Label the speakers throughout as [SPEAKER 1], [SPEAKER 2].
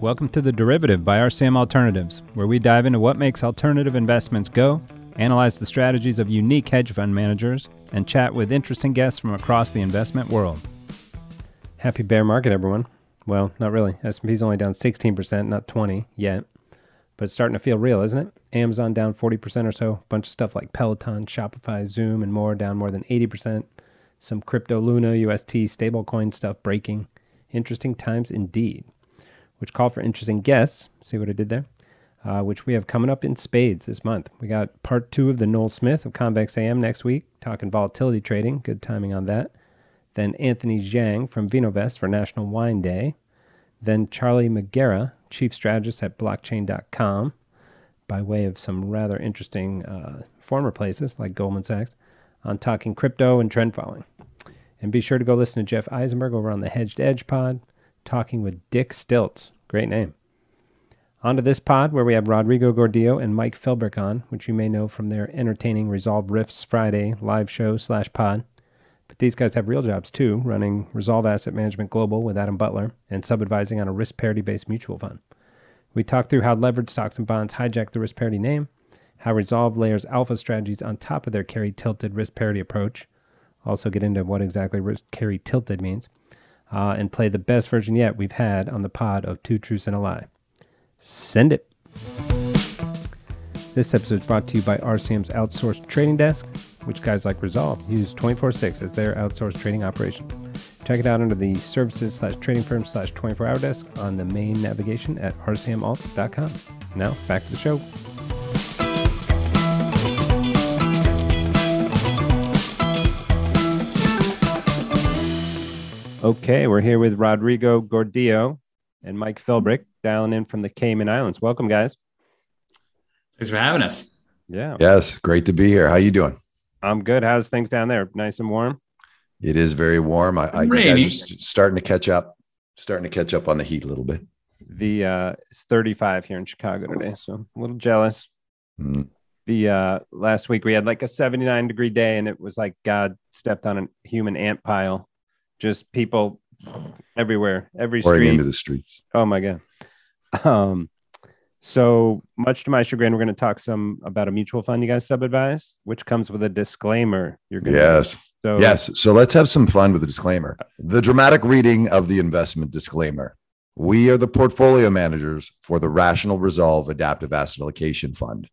[SPEAKER 1] Welcome to The Derivative by RCM Alternatives, where we dive into what makes alternative investments go, analyze the strategies of unique hedge fund managers, and chat with interesting guests from across the investment world. Happy bear market, everyone. Well, not really. S&P's only down 16%, not 20 yet. But it's starting to feel real, isn't it? Amazon down 40% or so. A bunch of stuff like Peloton, Shopify, Zoom, and more down more than 80%. Some crypto Luna, UST, stablecoin stuff breaking. Interesting times indeed which call for interesting guests. See what I did there? Uh, which we have coming up in spades this month. We got part two of the Noel Smith of Convex AM next week, talking volatility trading. Good timing on that. Then Anthony Zhang from VinoVest for National Wine Day. Then Charlie McGarraugh, chief strategist at blockchain.com, by way of some rather interesting uh, former places like Goldman Sachs, on talking crypto and trend following. And be sure to go listen to Jeff Eisenberg over on the Hedged Edge pod talking with Dick Stilts. Great name. On to this pod where we have Rodrigo Gordillo and Mike Philbrick on, which you may know from their entertaining Resolve Riffs Friday live show slash pod. But these guys have real jobs too, running Resolve Asset Management Global with Adam Butler and sub-advising on a risk parity based mutual fund. We talk through how leveraged stocks and bonds hijack the risk parity name, how Resolve layers alpha strategies on top of their carry tilted risk parity approach. Also get into what exactly risk carry tilted means uh, and play the best version yet we've had on the pod of Two Truths and a Lie. Send it. This episode is brought to you by RCM's outsourced trading desk, which guys like Resolve use 24 6 as their outsourced trading operation. Check it out under the services slash trading firm slash 24 hour desk on the main navigation at rcmalts.com. Now, back to the show. Okay, we're here with Rodrigo Gordillo and Mike Philbrick dialing in from the Cayman Islands. Welcome, guys.
[SPEAKER 2] Thanks for having us.
[SPEAKER 1] Yeah.
[SPEAKER 3] Yes, great to be here. How you doing?
[SPEAKER 1] I'm good. How's things down there? Nice and warm.
[SPEAKER 3] It is very warm. I, I
[SPEAKER 2] Rainy.
[SPEAKER 3] guys are starting to catch up, starting to catch up on the heat a little bit.
[SPEAKER 1] The uh, it's 35 here in Chicago today, so I'm a little jealous.
[SPEAKER 3] Mm.
[SPEAKER 1] The uh, last week we had like a 79 degree day, and it was like God stepped on a human ant pile. Just people everywhere, every
[SPEAKER 3] Pouring
[SPEAKER 1] street.
[SPEAKER 3] into the streets.
[SPEAKER 1] Oh my god. Um, so much to my chagrin, we're going to talk some about a mutual fund you guys sub-advise, which comes with a disclaimer. You're going
[SPEAKER 3] Yes.
[SPEAKER 1] So
[SPEAKER 3] Yes. So let's have some fun with the disclaimer. The dramatic reading of the investment disclaimer. We are the portfolio managers for the Rational Resolve Adaptive Asset Allocation Fund.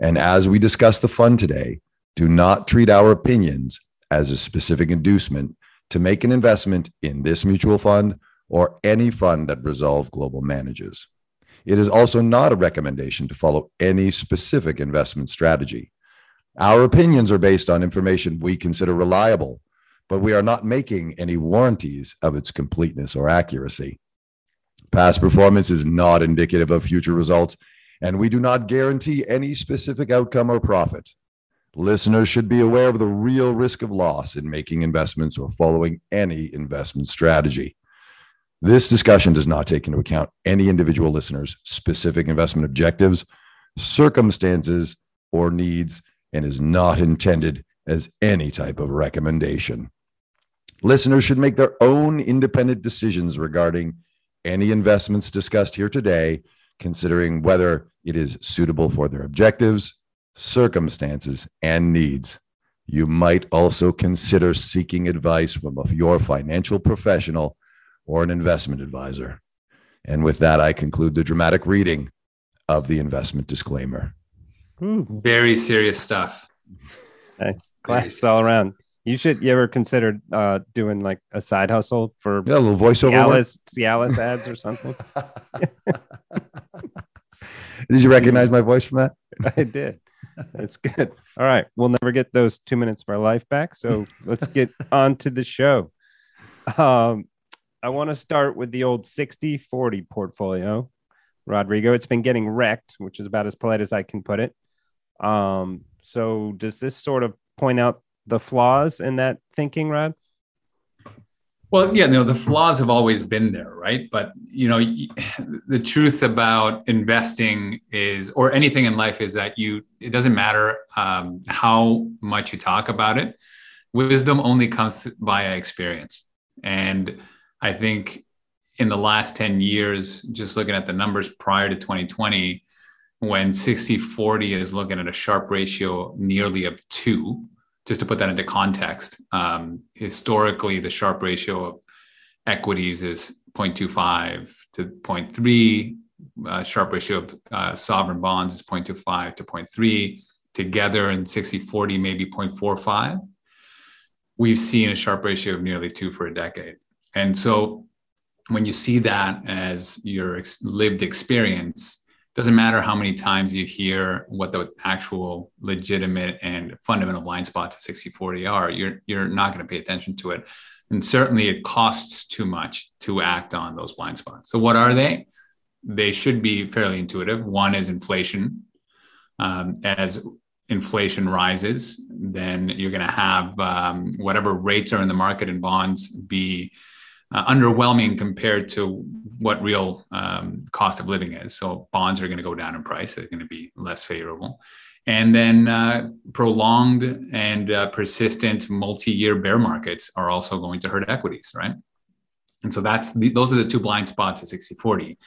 [SPEAKER 3] And as we discuss the fund today, do not treat our opinions as a specific inducement to make an investment in this mutual fund or any fund that Resolve Global manages. It is also not a recommendation to follow any specific investment strategy. Our opinions are based on information we consider reliable, but we are not making any warranties of its completeness or accuracy. Past performance is not indicative of future results, and we do not guarantee any specific outcome or profit. Listeners should be aware of the real risk of loss in making investments or following any investment strategy. This discussion does not take into account any individual listener's specific investment objectives, circumstances, or needs, and is not intended as any type of recommendation. Listeners should make their own independent decisions regarding any investments discussed here today, considering whether it is suitable for their objectives, circumstances, and needs. You might also consider seeking advice from your financial professional or an investment advisor. And with that, I conclude the dramatic reading of the investment disclaimer.
[SPEAKER 1] Ooh,
[SPEAKER 2] Very serious stuff.
[SPEAKER 1] nice.
[SPEAKER 2] Very
[SPEAKER 1] Class all around. You should you ever consider uh, doing like a side hustle for
[SPEAKER 3] Yeah, a little voiceover. work.
[SPEAKER 1] Cialis, Cialis ads or something?
[SPEAKER 3] Did you recognize my voice from that?
[SPEAKER 1] I did. That's good. All right. We'll never get those two minutes of our life back. So let's get on to the show. Um, I want to start with the old 60 40 portfolio, Rodrigo. It's been getting wrecked, which is about as polite as I can put it. Um, so does this sort of point out the flaws in that thinking, Rod?
[SPEAKER 2] Well, yeah, no, the flaws have always been there, right? But you know, the truth about investing is, or anything in life, is that you. It doesn't matter um, how much you talk about it. Wisdom only comes via experience, and I think in the last 10 years, just looking at the numbers prior to 2020, when 60 40 is looking at a Sharpe ratio nearly of two, just to put that into context, um, historically, the Sharpe ratio of equities is 0.25 to 0.3. Uh, Sharpe ratio of uh, sovereign bonds is 0.25 to 0.3. Together in 60 40, maybe 0.45. We've seen a Sharpe ratio of nearly two for a decade. And so when you see that as your ex- lived experience, doesn't matter how many times you hear what the actual legitimate and fundamental blind spots of 60-40 are, you're you're not going to pay attention to it. And certainly it costs too much to act on those blind spots. So what are they? They should be fairly intuitive. One is inflation. Um, as inflation rises, then you're going to have um, whatever rates are in the market and bonds be uh, underwhelming compared to what real um, cost of living is. So bonds are going to go down in price; they're going to be less favorable. And then uh, prolonged and uh, persistent multi-year bear markets are also going to hurt equities, right? And so that's the, those are the two blind spots at 60-40: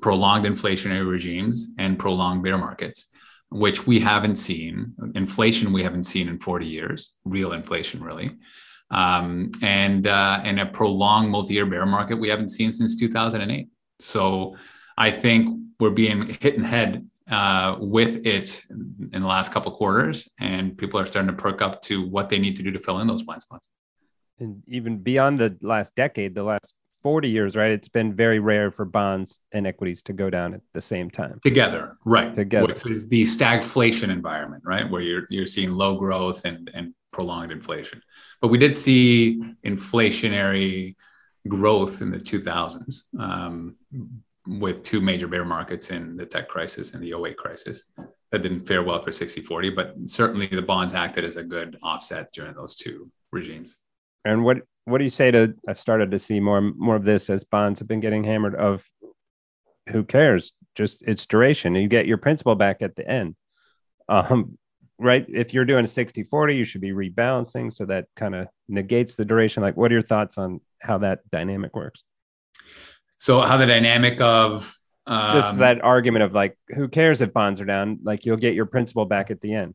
[SPEAKER 2] prolonged inflationary regimes and prolonged bear markets, which we haven't seen. Inflation we haven't seen in 40 years, real inflation, really um, and uh, and a prolonged multi-year bear market we haven't seen since 2008. So I think we're being hit in head uh, with it in the last couple quarters, and people are starting to perk up to what they need to do to fill in those blind spots.
[SPEAKER 1] And even beyond the last decade, the last 40 years, right? It's been very rare for bonds and equities to go down at the same time.
[SPEAKER 2] Together, right.
[SPEAKER 1] Together.
[SPEAKER 2] Which is the stagflation environment, right? Where you're you're seeing low growth and and prolonged inflation. But we did see inflationary growth in the 2000s um, with two major bear markets in the tech crisis and the 08 crisis. That didn't fare well for 60 40, but certainly the bonds acted as a good offset during those two regimes.
[SPEAKER 1] And what what do you say to? I've started to see more more of this as bonds have been getting hammered. Of who cares? Just its duration. You get your principal back at the end. Um, right? If you're doing 60 40, you should be rebalancing. So that kind of negates the duration. Like, what are your thoughts on how that dynamic works?
[SPEAKER 2] So, how the dynamic of
[SPEAKER 1] um, just that argument of like, who cares if bonds are down? Like, you'll get your principal back at the end.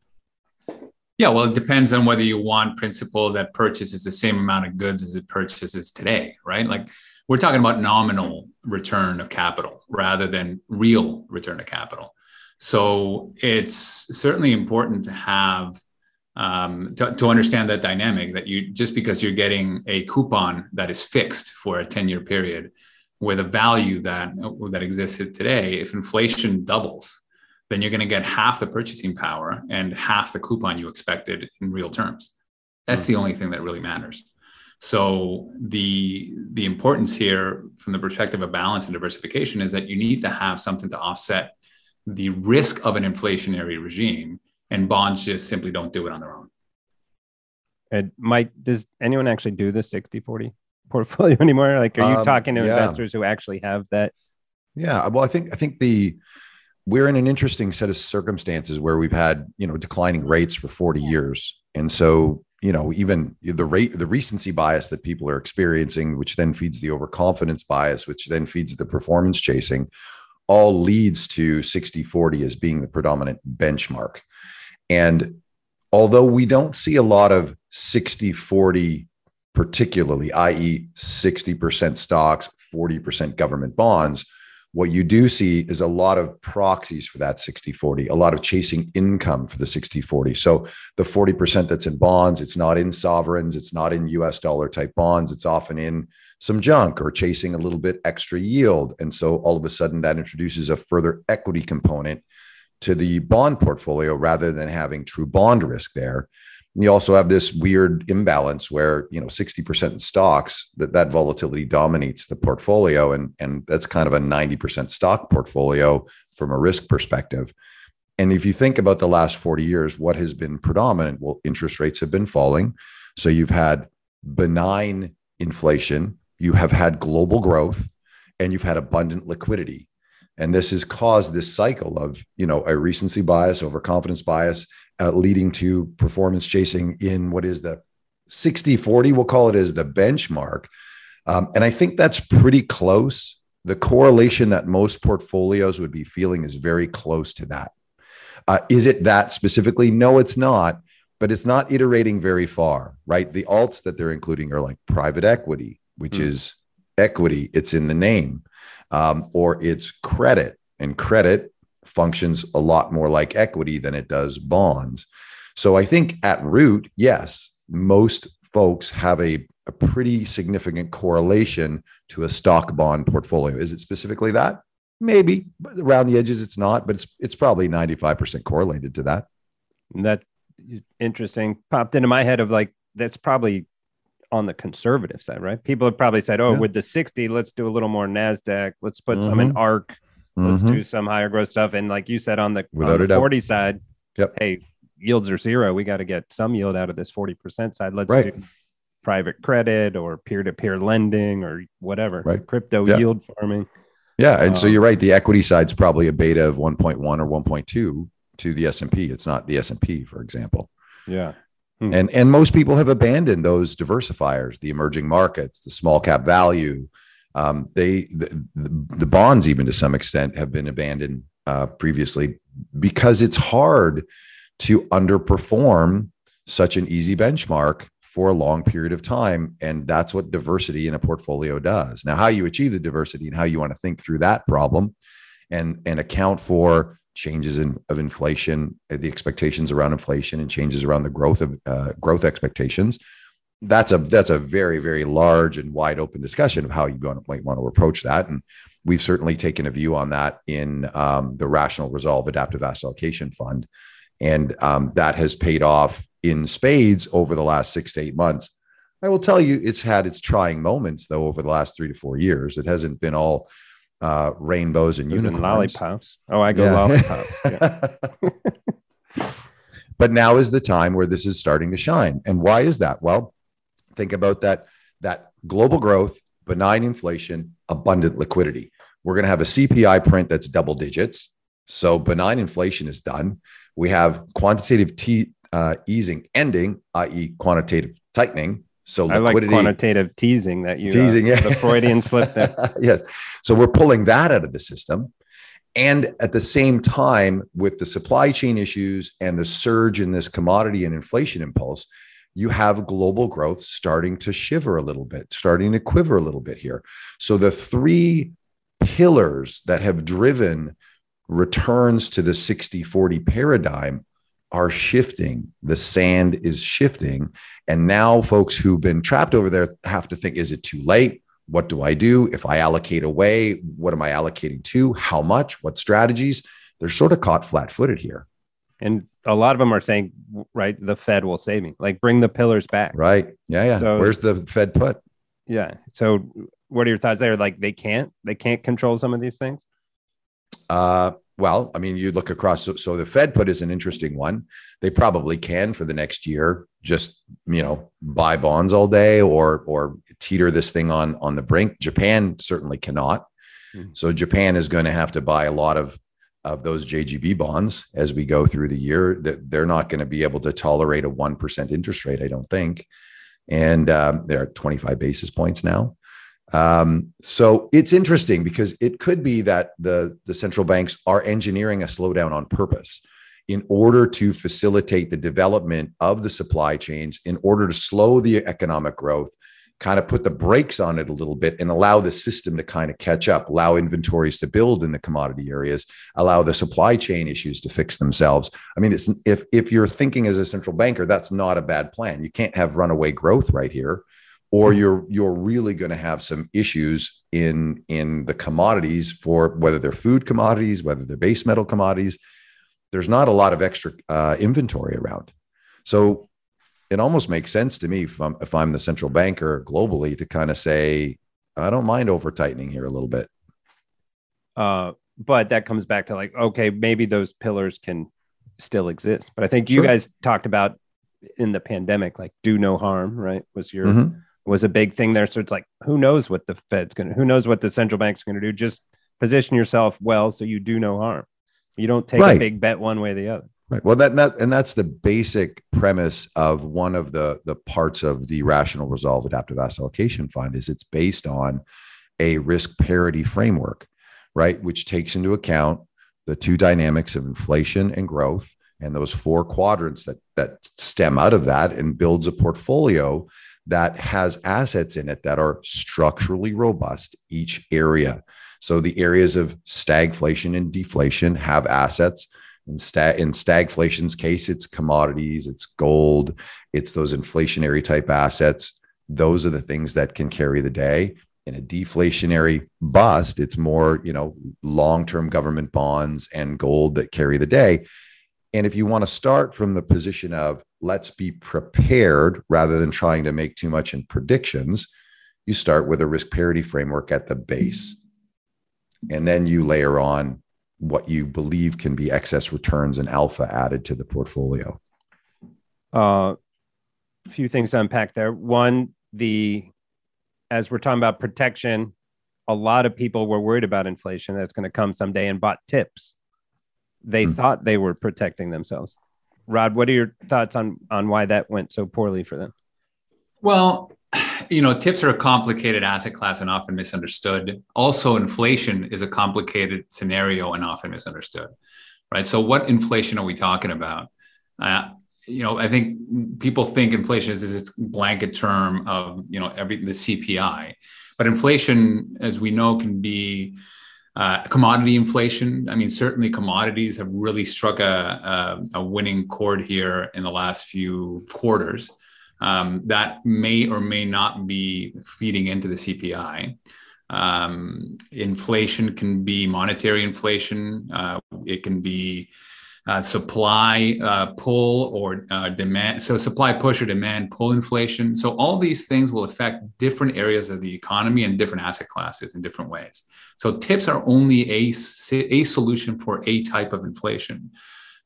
[SPEAKER 2] Yeah, well, it depends on whether you want principal that purchases the same amount of goods as it purchases today, right? Like, we're talking about nominal return of capital rather than real return of capital. So it's certainly important to have um, to, to, understand that dynamic that you just because you're getting a coupon that is fixed for a 10 year period with a value that that existed today, if inflation doubles, then you're going to get half the purchasing power and half the coupon you expected in real terms. That's the only thing that really matters. So the the importance here from the perspective of balance and diversification is that you need to have something to offset the risk of an inflationary regime, and bonds just simply don't do it on their own.
[SPEAKER 1] And Mike, does anyone actually do the 60 40 portfolio anymore? Like, are you um, talking to yeah. investors who actually have that?
[SPEAKER 3] Yeah. Well, I think, I think the, we're in an interesting set of circumstances where we've had, you know, declining rates for 40 years. And so, you know, even the rate, the recency bias that people are experiencing, which then feeds the overconfidence bias, which then feeds the performance chasing, all leads to 60 40 as being the predominant benchmark. And although we don't see a lot of 60 40, particularly, i.e., 60% stocks, 40% government bonds, what you do see is a lot of proxies for that 60 40, a lot of chasing income for the 60 40. So the 40% that's in bonds, it's not in sovereigns, it's not in US dollar type bonds, it's often in some junk or chasing a little bit extra yield. And so all of a sudden that introduces a further equity component to the bond portfolio rather than having true bond risk there. And you also have this weird imbalance where, you know, 60% in stocks, that, that volatility dominates the portfolio. And, and that's kind of a 90% stock portfolio from a risk perspective. And if you think about the last 40 years, what has been predominant? Well, interest rates have been falling. So you've had benign inflation you have had global growth and you've had abundant liquidity and this has caused this cycle of you know a recency bias overconfidence bias uh, leading to performance chasing in what is the 60 40 we'll call it as the benchmark Um, and I think that's pretty close. The correlation that most portfolios would be feeling is very close to that. Uh, is it that specifically? No, it's not, but it's not iterating very far, right? The alts that they're including are like private equity, which mm. is equity, it's in the name, um, or it's credit, and credit functions a lot more like equity than it does bonds. So I think at root, yes, most folks have a, a pretty significant correlation to a stock bond portfolio. Is it specifically that? Maybe, but around the edges, it's not, but it's it's probably 95% correlated to that.
[SPEAKER 1] That interesting popped into my head of like that's probably on the conservative side, right? People have probably said, "Oh, yeah. with the 60, let's do a little more Nasdaq. Let's put mm-hmm. some in mm-hmm. Let's mm-hmm. do some higher growth stuff." And like you said, on the, Without on the 40 side,
[SPEAKER 3] yep.
[SPEAKER 1] hey, yields are zero. We got to get some yield out of this 40% side. Let's right. do private credit or peer-to-peer lending or whatever.
[SPEAKER 3] Right.
[SPEAKER 1] Crypto yeah. yield farming.
[SPEAKER 3] Yeah, and um, so you're right. The equity side's probably a beta of 1.1 or 1.2 to the S&P. It's not the S&P, for example.
[SPEAKER 1] Yeah.
[SPEAKER 3] Hmm. And and most people have abandoned those diversifiers, the emerging markets, the small cap value. Um, they the, the, bonds even to some extent have been abandoned uh, previously because it's hard to underperform such an easy benchmark for a long period of time. And that's what diversity in a portfolio does. Now, how you achieve the diversity and how you want to think through that problem and, and account for changes in, of inflation, uh, the expectations around inflation and changes around the growth of uh, growth expectations. That's a that's a very very large and wide open discussion of how you might want to approach that, and we've certainly taken a view on that in um, the Rational Resolve Adaptive Asset Allocation Fund, and um, that has paid off in spades over the last six to eight months. I will tell you, it's had its trying moments though over the last three to four years. It hasn't been all uh, rainbows and unicorns.
[SPEAKER 1] lollipops. Oh, I go yeah. lollipops.
[SPEAKER 3] Yeah. but now is the time where this is starting to shine. And why is that? Well, think about that that global growth, benign inflation, abundant liquidity. We're going to have a CPI print that's double digits. So benign inflation is done. We have quantitative t- uh, easing ending, i.e., quantitative tightening. So
[SPEAKER 1] liquidity, I like quantitative teasing that you uh,
[SPEAKER 3] teasing, uh, yeah.
[SPEAKER 1] the Freudian slip there.
[SPEAKER 3] yes. So we're pulling that out of the system. And at the same time, with the supply chain issues and the surge in this commodity and inflation impulse, you have global growth starting to shiver a little bit, starting to quiver a little bit here. So the three pillars that have driven returns to the 60 40 paradigm are shifting. The sand is shifting. And now folks who've been trapped over there have to think is it too late? What do I do? If I allocate away, what am I allocating to? How much? What strategies? They're sort of caught flat footed here.
[SPEAKER 1] And a lot of them are saying, right, the Fed will save me, like bring the pillars back.
[SPEAKER 3] Right. Yeah. Yeah. So, Where's the Fed put?
[SPEAKER 1] Yeah. So what are your thoughts there? Like they can't, they can't control some of these things?
[SPEAKER 3] Uh, well, I mean, you look across. So, so, the Fed put is an interesting one. They probably can for the next year just you know buy bonds all day or or teeter this thing on on the brink. Japan certainly cannot. Mm-hmm. So Japan is going to have to buy a lot of of those JGB bonds as we go through the year. That they're not going to be able to tolerate a one percent interest rate, I don't think. And um, they're at 25 basis points now. Um, so it's interesting because it could be that the, the central banks are engineering a slowdown on purpose in order to facilitate the development of the supply chains, in order to slow the economic growth, kind of put the brakes on it a little bit and allow the system to kind of catch up, allow inventories to build in the commodity areas, allow the supply chain issues to fix themselves. I mean, it's if if you're thinking as a central banker, that's not a bad plan. You can't have runaway growth right here or you're you're really going to have some issues in in the commodities for whether they're food commodities whether they're base metal commodities there's not a lot of extra uh, inventory around. So it almost makes sense to me if I'm, if I'm the central banker globally to kind of say i don't mind over tightening here a little bit.
[SPEAKER 1] Uh, but that comes back to like okay maybe those pillars can still exist. But i think you guys talked about in the pandemic like do no harm right was your mm-hmm was a big thing there. So it's like, who knows what the Fed's going to, who knows what the central bank's going to do? Just position yourself well so you do no harm. You don't take right. a big bet one way or the other.
[SPEAKER 3] Right. Well, that, that and that's the basic premise of one of the the parts of the rational resolve adaptive asset allocation fund is it's based on a risk parity framework, right, which takes into account the two dynamics of inflation and growth and those four quadrants that that stem out of that and builds a portfolio that has assets in it that are structurally robust each area. So the areas of stagflation and deflation have assets in, stag, in stagflation's case, it's commodities, it's gold, it's those inflationary type assets. Those are the things that can carry the day. In a deflationary bust, it's more, you know, long-term government bonds and gold that carry the day. And if you want to start from the position of let's be prepared rather than trying to make too much in predictions, you start with a risk parity framework at the base. And then you layer on what you believe can be excess returns and alpha added to the portfolio?
[SPEAKER 1] Uh, a few things to unpack there. One, the as we're talking about protection, a lot of people were worried about inflation that's going to come someday and bought tips. They mm. thought they were protecting themselves. Rod, what are your thoughts on on why that went so poorly for them?
[SPEAKER 2] Well, you know, tips are a complicated asset class and often misunderstood. Also, inflation is a complicated scenario and often misunderstood, right? So, what inflation are we talking about? Uh, you know, I think people think inflation is this blanket term of you know every the CPI, but inflation, as we know, can be uh, commodity inflation. I mean, certainly commodities have really struck a, a, a winning chord here in the last few quarters um, that may or may not be feeding into the CPI. Um, inflation can be monetary inflation, uh, it can be uh, supply uh, pull or uh, demand. So, supply push or demand pull inflation. So, all these things will affect different areas of the economy and different asset classes in different ways. So, tips are only a, a solution for a type of inflation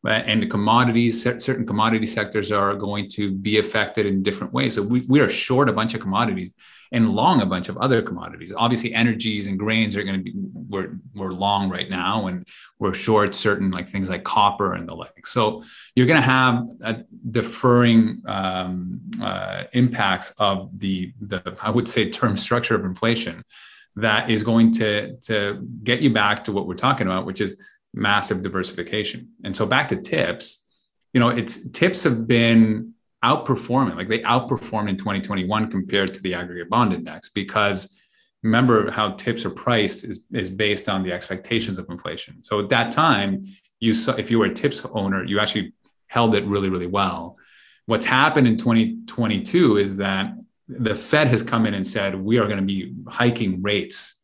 [SPEAKER 2] and the commodities, certain commodity sectors are going to be affected in different ways. So we, we are short a bunch of commodities and long a bunch of other commodities. Obviously, energies and grains are going to be we're we're long right now, and we're short certain like things like copper and the like. So you're going to have a deferring um, uh, impacts of the the I would say term structure of inflation that is going to to get you back to what we're talking about, which is massive diversification. And so back to tips, you know, it's tips have been outperforming, like they outperformed in 2021 compared to the aggregate bond index because remember how tips are priced is, is based on the expectations of inflation. So at that time, you saw if you were a tips owner, you actually held it really, really well. What's happened in 2022 is that the Fed has come in and said we are going to be hiking rates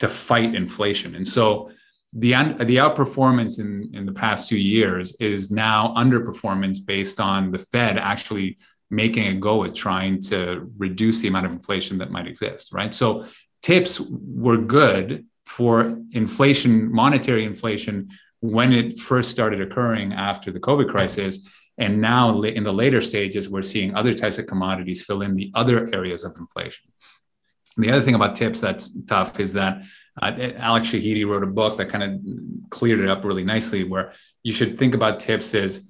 [SPEAKER 2] to fight inflation. And so the the outperformance in in the past two years is now underperformance based on the Fed actually making a go at trying to reduce the amount of inflation that might exist. Right. So tips were good for inflation, monetary inflation, when it first started occurring after the COVID crisis. And now, in the later stages, we're seeing other types of commodities fill in the other areas of inflation. And the other thing about tips that's tough is that uh, Alex Shahidi wrote a book that kind of cleared it up really nicely, where you should think about tips as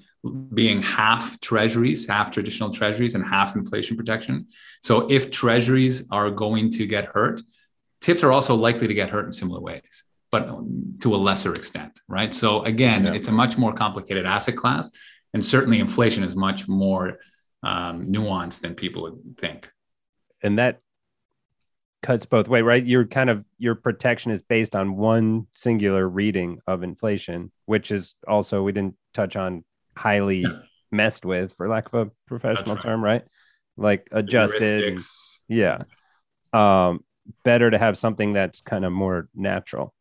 [SPEAKER 2] being half treasuries, half traditional treasuries, and half inflation protection. So if treasuries are going to get hurt, tips are also likely to get hurt in similar ways, but to a lesser extent, right? So again, yeah. it's a much more complicated asset class, and certainly inflation is much more um, nuanced than people would think.
[SPEAKER 1] And that cuts both way, right? Your kind of your protection is based on one singular reading of inflation, which is also we didn't touch on highly yeah. messed with, for lack of a professional right. term, right? Like adjusted, and, yeah. Um, better to have something that's kind of more natural.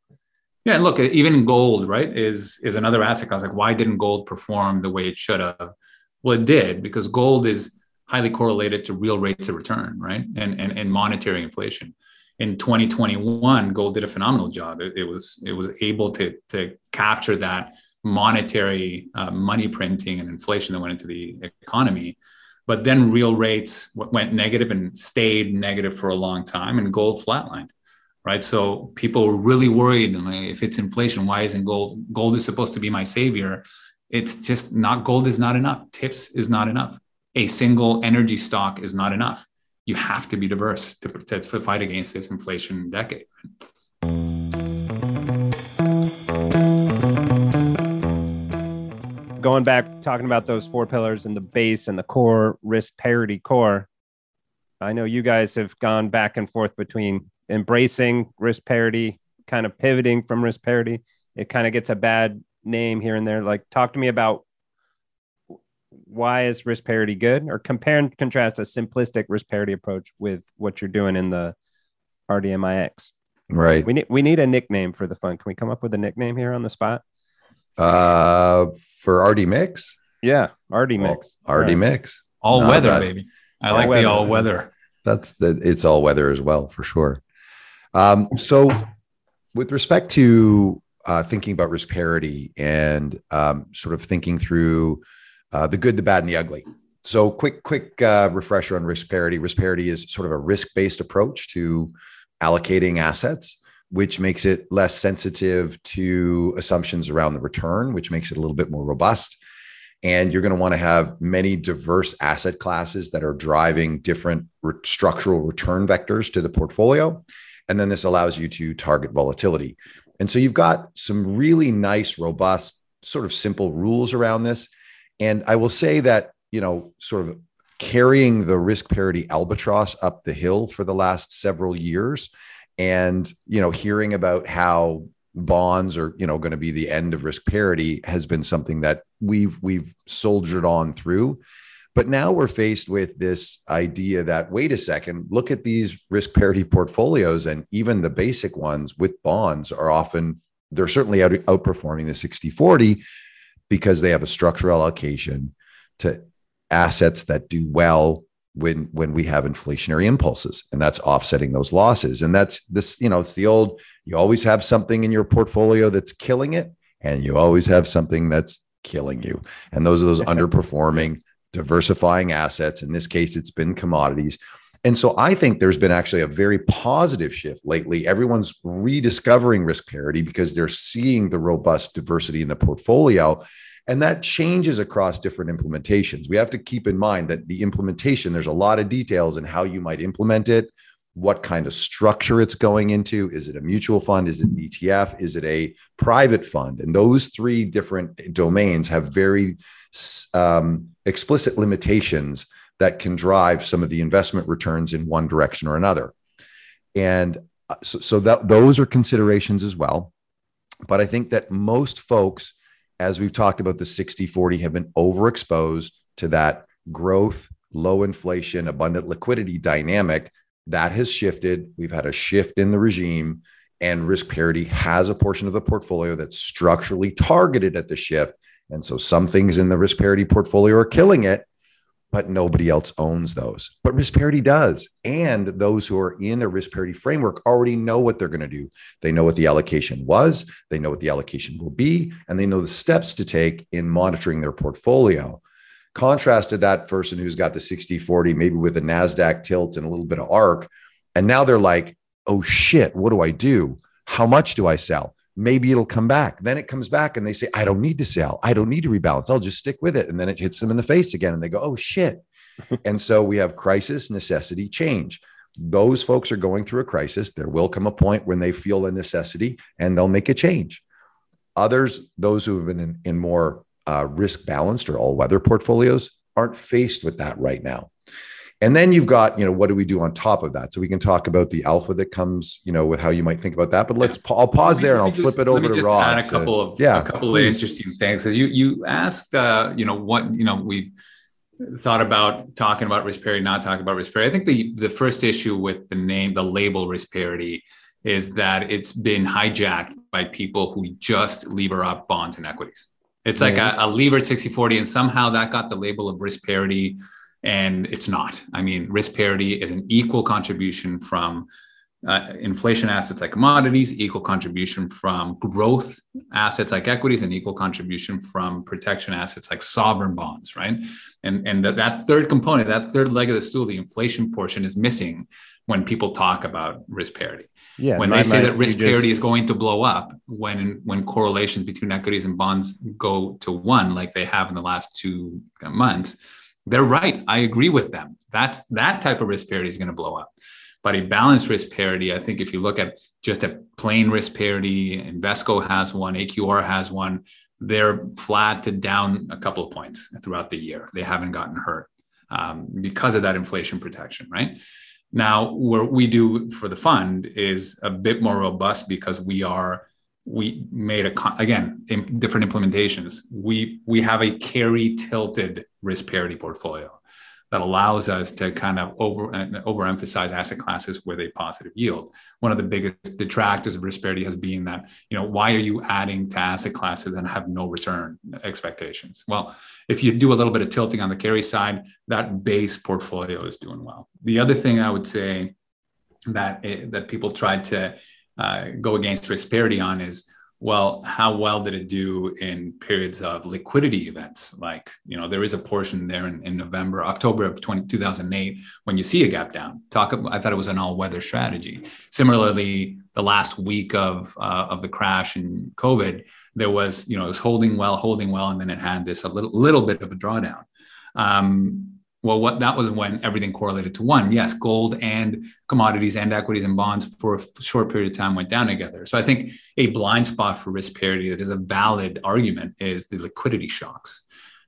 [SPEAKER 2] Yeah, and look, even gold, right, is is another asset class. Like, why didn't gold perform the way it should have? Well, it did because gold is highly correlated to real rates of return, right? And, and, and monetary inflation. In 2021, gold did a phenomenal job. It, it was it was able to, to capture that monetary uh, money printing and inflation that went into the economy. But then real rates went negative and stayed negative for a long time, and gold flatlined, right? So people were really worried. Like, if it's inflation, why isn't gold? Gold is supposed to be my savior it's just not gold is not enough. Tips is not enough. A single energy stock is not enough. You have to be diverse to, to fight against this inflation decade.
[SPEAKER 1] Going back, talking about those four pillars and the base and the core risk parity core. I know you guys have gone back and forth between embracing risk parity, kind of pivoting from risk parity. It kind of gets a bad name here and there. Like, talk to me about why is risk parity good, or compare and contrast a simplistic risk parity approach with what you're doing in the RDMIX.
[SPEAKER 3] Right.
[SPEAKER 1] We need we need a nickname for the fund. Can we come up with a nickname here on the spot?
[SPEAKER 3] Uh, for RD Mix.
[SPEAKER 1] Yeah, RD Mix.
[SPEAKER 3] Well, RD right. Mix.
[SPEAKER 2] All no, weather, that, baby. I like weather. the all weather.
[SPEAKER 3] That's the. It's all weather as well for sure. Um, so, with respect to uh, thinking about risk parity and um, sort of thinking through uh, the good, the bad, and the ugly. So, quick, quick uh, refresher on risk parity. Risk parity is sort of a risk-based approach to allocating assets, which makes it less sensitive to assumptions around the return, which makes it a little bit more robust. And you're going to want to have many diverse asset classes that are driving different re- structural return vectors to the portfolio. And then this allows you to target volatility. And so you've got some really nice, robust, sort of simple rules around this. And I will say that, you know, sort of carrying the risk parity albatross up the hill for the last several years and, you know, hearing about how bonds are, you know, going to be the end of risk parity has been something that we've we've soldiered on through. But now we're faced with this idea that, wait a second, look at these risk parity portfolios, and even the basic ones with bonds are often, they're certainly out, outperforming the 60 40 because they have a structural allocation to assets that do well when when we have inflationary impulses and that's offsetting those losses and that's this you know it's the old you always have something in your portfolio that's killing it and you always have something that's killing you and those are those underperforming diversifying assets. In this case, it's been commodities. And so I think there's been actually a very positive shift lately. Everyone's rediscovering risk parity because they're seeing the robust diversity in the portfolio. And that changes across different implementations. We have to keep in mind that the implementation, there's a lot of details in how you might implement it, what kind of structure it's going into. Is it a mutual fund? Is it an ETF? Is it a private fund? And those three different domains have very um, explicit limitations that can drive some of the investment returns in one direction or another. And uh, so, so that those are considerations as well. But I think that most folks, as we've talked about the 60 40, have been overexposed to that growth, low inflation, abundant liquidity dynamic that has shifted. We've had a shift in the regime, and risk parity has a portion of the portfolio that's structurally targeted at the shift and so some things in the risk parity portfolio are killing it, but nobody else owns those. But risk parity does. And those who are in a risk parity framework already know what they're going to do. They know what the allocation was, they know what the allocation will be, and they know the steps to take in monitoring their portfolio. Contrasted that person who's got the 60 40, maybe with a NASDAQ tilt and a little bit of ARK. And now they're like, oh shit, what do I do? How much do I sell? Maybe it'll come back. Then it comes back and they say, I don't need to sell. I don't need to rebalance. I'll just stick with it. And then it hits them in the face again and they go, oh shit. and so we have crisis, necessity, change. Those folks are going through a crisis. There will come a point when they feel a necessity and they'll make a change. Others, those who have been in, in more uh, risk balanced or all weather portfolios, aren't faced with that right now. And then you've got, you know, what do we do on top of that? So we can talk about the alpha that comes, you know, with how you might think about that. But let's, I'll pause there and I'll flip it over to Rod.
[SPEAKER 2] Add a couple of, yeah, a couple of interesting things. Because you, you asked, uh, you know, what, you know, we thought about talking about risk parity, not talking about risk parity. I think the, the first issue with the name, the label risk parity is that it's been hijacked by people who just lever up bonds and equities. It's like mm-hmm. a, a levered 60 40, and somehow that got the label of risk parity and it's not. I mean, risk parity is an equal contribution from uh, inflation assets like commodities, equal contribution from growth assets like equities, and equal contribution from protection assets like sovereign bonds, right? And and that, that third component, that third leg of the stool, the inflation portion, is missing when people talk about risk parity. Yeah, when my, they say my, that risk parity is going to blow up when when correlations between equities and bonds go to one, like they have in the last two months, they're right. I agree with them. That's that type of risk parity is going to blow up. But a balanced risk parity, I think if you look at just a plain risk parity, Invesco has one, AQR has one, they're flat to down a couple of points throughout the year. They haven't gotten hurt um, because of that inflation protection, right? Now, what we do for the fund is a bit more robust because we are we made a again in different implementations. We we have a carry tilted risk parity portfolio that allows us to kind of over overemphasize asset classes with a positive yield. One of the biggest detractors of risk parity has been that you know why are you adding to asset classes and have no return expectations? Well, if you do a little bit of tilting on the carry side, that base portfolio is doing well. The other thing I would say that it, that people tried to uh, go against risk parity on is well how well did it do in periods of liquidity events? Like you know there is a portion there in, in november october of 20, 2008 when you see a gap down. Talk i thought it was an all-weather strategy. Similarly the last week of uh, of the crash in covid there was you know it was holding well holding well and then it had this a little little bit of a drawdown. Um, well, what that was when everything correlated to one. Yes, gold and commodities and equities and bonds for a short period of time went down together. So I think a blind spot for risk parity that is a valid argument is the liquidity shocks.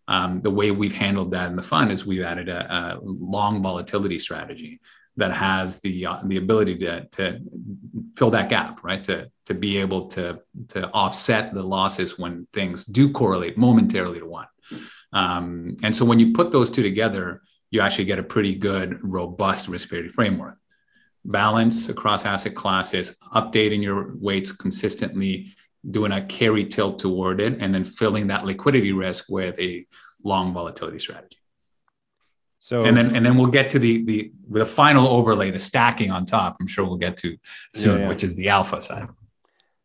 [SPEAKER 2] Um, the way we've handled that in the fund is we've added a, a long volatility strategy that has the uh, the ability to, to fill that gap, right? To to be able to to offset the losses when things do correlate momentarily to one. Um, and so when you put those two together, you actually get a pretty good, robust risk parity framework. Balance across asset classes, updating your weights consistently, doing a carry tilt toward it, and then filling that liquidity risk with a long volatility strategy. So and then and then we'll get to the the the final overlay, the stacking on top. I'm sure we'll get to soon, yeah, yeah. which is the alpha side.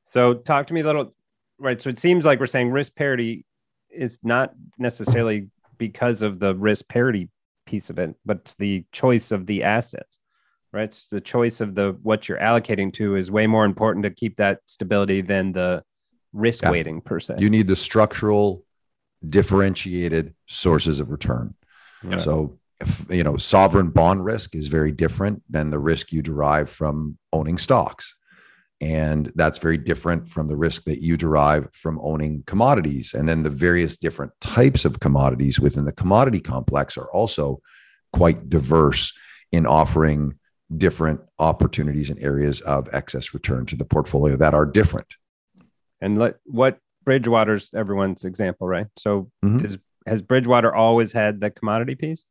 [SPEAKER 1] So talk to me a little. Right. So it seems like we're saying risk parity is not necessarily because of the risk parity piece of it, but it's the choice of the assets, right? It's the choice of the what you're allocating to is way more important to keep that stability than the risk yeah. weighting per se.
[SPEAKER 3] You need the structural, differentiated sources of return. Yeah. So, if, you know, sovereign bond risk is very different than the risk you derive from owning stocks. And that's very different from the risk that you derive from owning commodities. And then the various different types of commodities within the commodity complex are also quite diverse in offering different opportunities and areas of excess return to the portfolio that are different.
[SPEAKER 1] And let, what Bridgewater's everyone's example, right? So mm-hmm. does, has Bridgewater always had the commodity piece?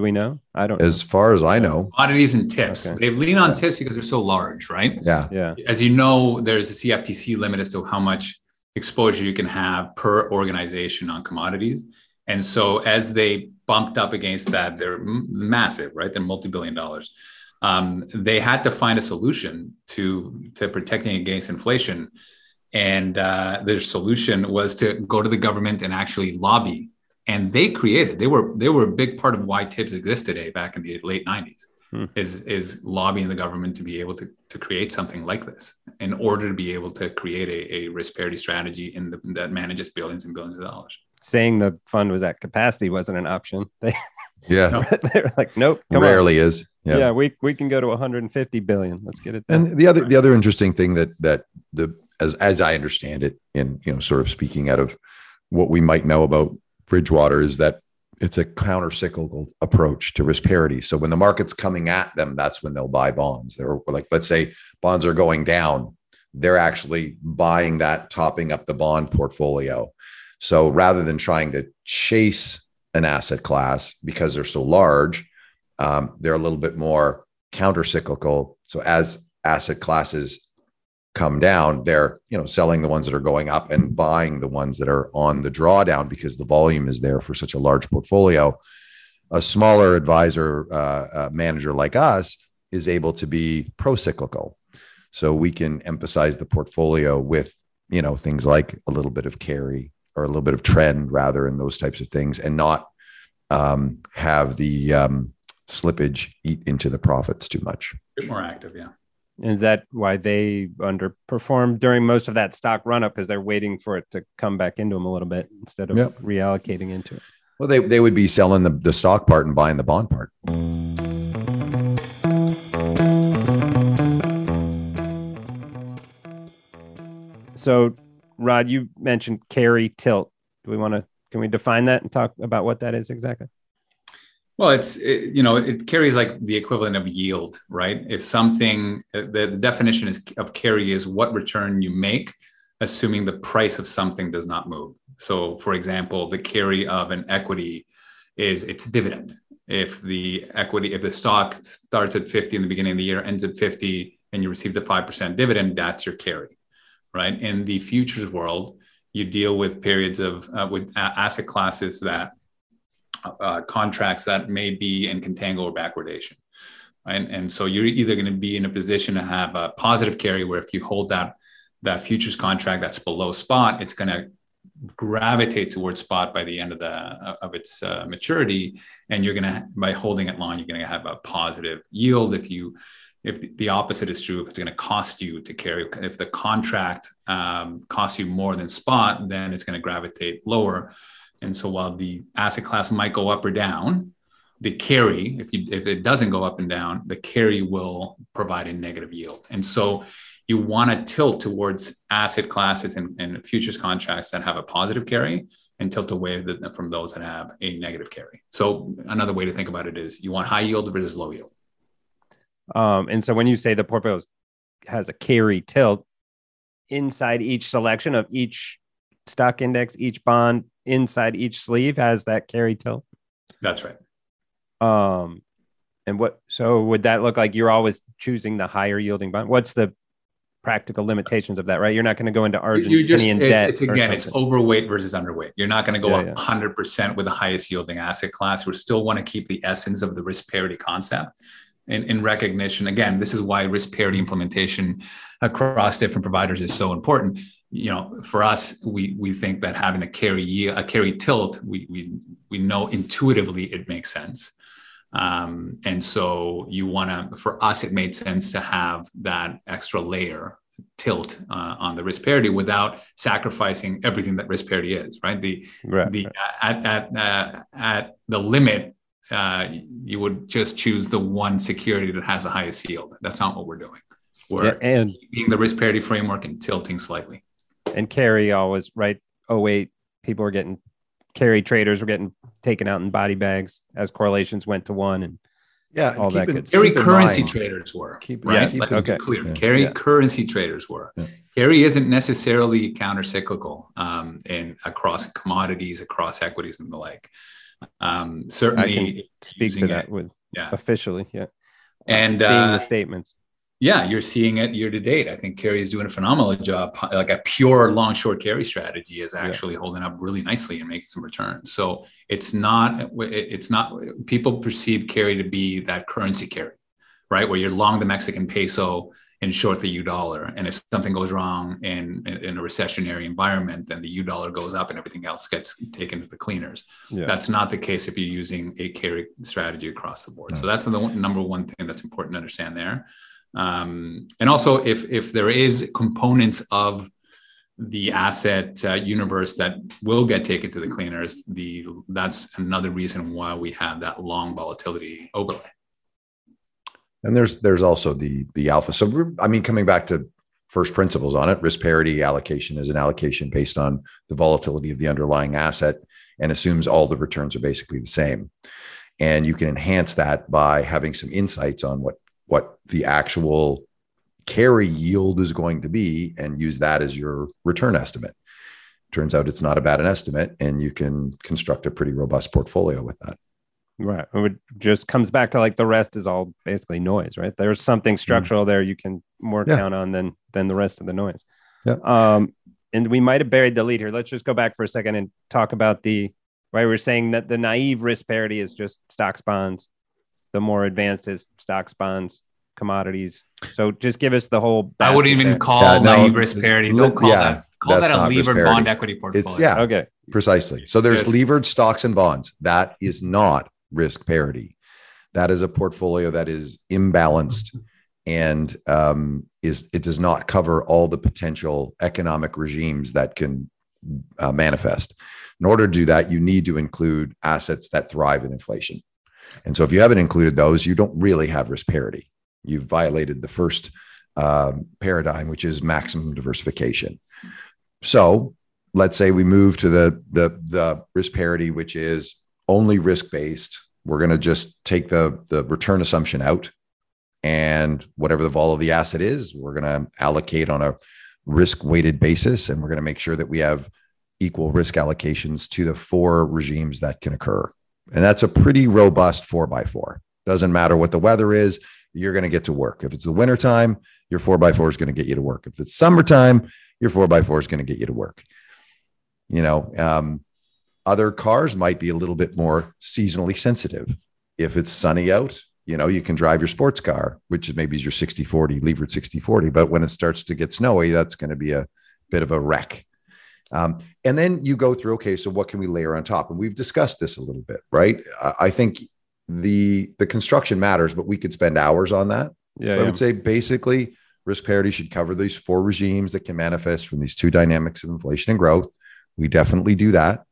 [SPEAKER 1] Do we know? I don't.
[SPEAKER 3] As know. far as I know,
[SPEAKER 2] commodities and tips. Okay. They lean on tips because they're so large, right?
[SPEAKER 3] Yeah,
[SPEAKER 1] yeah.
[SPEAKER 2] As you know, there's a CFTC limit as to how much exposure you can have per organization on commodities, and so as they bumped up against that, they're massive, right? They're multi-billion dollars. Um, they had to find a solution to to protecting against inflation, and uh, their solution was to go to the government and actually lobby and they created they were they were a big part of why tips exist today back in the late 90s hmm. is is lobbying the government to be able to, to create something like this in order to be able to create a, a risk parity strategy in the, that manages billions and billions of dollars
[SPEAKER 1] saying the fund was at capacity wasn't an option they
[SPEAKER 3] yeah
[SPEAKER 1] they're like nope
[SPEAKER 3] rarely
[SPEAKER 1] on.
[SPEAKER 3] is
[SPEAKER 1] yeah. yeah we we can go to 150 billion let's get it done.
[SPEAKER 3] and the other the other interesting thing that that the as as i understand it in you know sort of speaking out of what we might know about Bridgewater is that it's a counter cyclical approach to risk parity. So when the market's coming at them, that's when they'll buy bonds. They're like, let's say bonds are going down, they're actually buying that, topping up the bond portfolio. So rather than trying to chase an asset class because they're so large, um, they're a little bit more counter cyclical. So as asset classes come down, they're you know selling the ones that are going up and buying the ones that are on the drawdown because the volume is there for such a large portfolio. A smaller advisor uh, uh, manager like us is able to be pro cyclical. So we can emphasize the portfolio with, you know, things like a little bit of carry or a little bit of trend rather, and those types of things, and not um, have the um, slippage eat into the profits too much.
[SPEAKER 2] Bit more active, yeah.
[SPEAKER 1] Is that why they underperformed during most of that stock run up? Because they're waiting for it to come back into them a little bit instead of yep. reallocating into it.
[SPEAKER 3] Well, they, they would be selling the, the stock part and buying the bond part.
[SPEAKER 1] So, Rod, you mentioned carry tilt. Do we want to, can we define that and talk about what that is exactly?
[SPEAKER 2] Well, it's it, you know it carries like the equivalent of yield, right? If something the, the definition is of carry is what return you make, assuming the price of something does not move. So, for example, the carry of an equity is its dividend. If the equity, if the stock starts at 50 in the beginning of the year, ends at 50, and you received a 5% dividend, that's your carry, right? In the futures world, you deal with periods of uh, with asset classes that uh, contracts that may be in contango or backwardation. And, and so you're either going to be in a position to have a positive carry where if you hold that that futures contract that's below spot, it's going to gravitate towards spot by the end of the of its uh, maturity, and you're going to by holding it long, you're going to have a positive yield. If you if the, the opposite is true, if it's going to cost you to carry, if the contract um, costs you more than spot, then it's going to gravitate lower. And so while the asset class might go up or down, the carry, if you if it doesn't go up and down, the carry will provide a negative yield. And so you want to tilt towards asset classes and, and futures contracts that have a positive carry and tilt away from those that have a negative carry. So another way to think about it is you want high yield versus low yield.
[SPEAKER 1] Um, and so when you say the portfolio has a carry tilt inside each selection of each stock index, each bond inside each sleeve has that carry tilt.
[SPEAKER 2] That's right.
[SPEAKER 1] Um, and what so would that look like? You're always choosing the higher yielding bond. What's the practical limitations of that, right? You're not going to go into Argentinian just, it's, debt.
[SPEAKER 2] It's again, it's overweight versus underweight. You're not going to go yeah, 100% yeah. with the highest yielding asset class. We still want to keep the essence of the risk parity concept in, in recognition. Again, this is why risk parity implementation across different providers is so important you know, for us, we we think that having a carry a carry tilt, we we we know intuitively it makes sense. Um, and so you want to, for us, it made sense to have that extra layer tilt uh, on the risk parity without sacrificing everything that risk parity is. Right. The right, the right. at at uh, at the limit, uh, you would just choose the one security that has the highest yield. That's not what we're doing. We're yeah, and being the risk parity framework and tilting slightly
[SPEAKER 1] and carry always right. Oh wait, people were getting carry traders were getting taken out in body bags as correlations went to one and
[SPEAKER 3] yeah,
[SPEAKER 2] all that good carry currency mind. traders were keep, right. Yeah, Let's okay. clear. Yeah. Carry yeah. currency traders were. Yeah. Carry isn't necessarily counter cyclical um, in across commodities, across equities, and the like. Um, certainly, I can
[SPEAKER 1] speak to that it, with yeah. officially, yeah.
[SPEAKER 2] And
[SPEAKER 1] seeing uh, the statements
[SPEAKER 2] yeah, you're seeing it year to date. I think Carry is doing a phenomenal job. Like a pure long short carry strategy is actually yeah. holding up really nicely and making some returns. So it's not it's not people perceive carry to be that currency carry, right? Where you're long the Mexican peso and short the U dollar. And if something goes wrong in, in a recessionary environment, then the U dollar goes up and everything else gets taken to the cleaners. Yeah. That's not the case if you're using a carry strategy across the board. So mm. that's the number one thing that's important to understand there. Um, and also, if if there is components of the asset uh, universe that will get taken to the cleaners, the that's another reason why we have that long volatility overlay.
[SPEAKER 3] And there's there's also the the alpha. So I mean, coming back to first principles on it, risk parity allocation is an allocation based on the volatility of the underlying asset and assumes all the returns are basically the same. And you can enhance that by having some insights on what what the actual carry yield is going to be and use that as your return estimate. Turns out it's not a bad an estimate, and you can construct a pretty robust portfolio with that.
[SPEAKER 1] Right. It just comes back to like the rest is all basically noise, right? There's something mm-hmm. structural mm there you can more yeah. count on than than the rest of the noise.
[SPEAKER 3] Yeah.
[SPEAKER 1] Um, and we might have buried the lead here. Let's just go back for a second and talk about the right. We're saying that the naive risk parity is just stocks bonds the more advanced is stocks bonds commodities. So just give us the whole.
[SPEAKER 2] I wouldn't even
[SPEAKER 1] basket
[SPEAKER 2] call
[SPEAKER 3] Yeah, no,
[SPEAKER 2] naive risk parity. Don't call
[SPEAKER 3] yeah,
[SPEAKER 2] that. Call
[SPEAKER 3] that's
[SPEAKER 2] that a
[SPEAKER 3] not
[SPEAKER 2] levered
[SPEAKER 3] parity.
[SPEAKER 2] bond equity portfolio.
[SPEAKER 3] It's yeah.
[SPEAKER 1] Okay.
[SPEAKER 3] precisely. So there's
[SPEAKER 2] Yes.
[SPEAKER 3] levered stocks and bonds. That is not risk parity. That is a portfolio that is imbalanced and um, is it does not cover all the potential economic regimes that can uh, manifest. In order to do that, you need to include assets that thrive in inflation. And so, if you haven't included those, you don't really have risk parity. You've violated the first um, paradigm, which is maximum diversification. So, let's say we move to the the, the risk parity, which is only risk based. We're going to just take the the return assumption out, and whatever the vol of the asset is, we're going to allocate on a risk weighted basis, and we're going to make sure that we have equal risk allocations to the four regimes that can occur. And that's a pretty robust four by four. Doesn't matter what the weather is, you're going to get to work. If it's the wintertime, your four by four is going to get you to work. If it's summertime, your four by four is going to get you to work. You know, um, other cars might be a little bit more seasonally sensitive. If it's sunny out, you know, you can drive your sports car, which is maybe your 60 40, levered 60 40. But when it starts to get snowy, that's going to be a bit of a wreck. Um, and then you go through, okay, so what can we layer on top? And we've discussed this a little bit, right? I, I think the the construction matters, but we could spend hours on that.
[SPEAKER 1] Yeah.
[SPEAKER 3] I
[SPEAKER 1] yeah.
[SPEAKER 3] would say basically risk parity should cover these four regimes that can manifest from these two dynamics of inflation and growth. We definitely do that.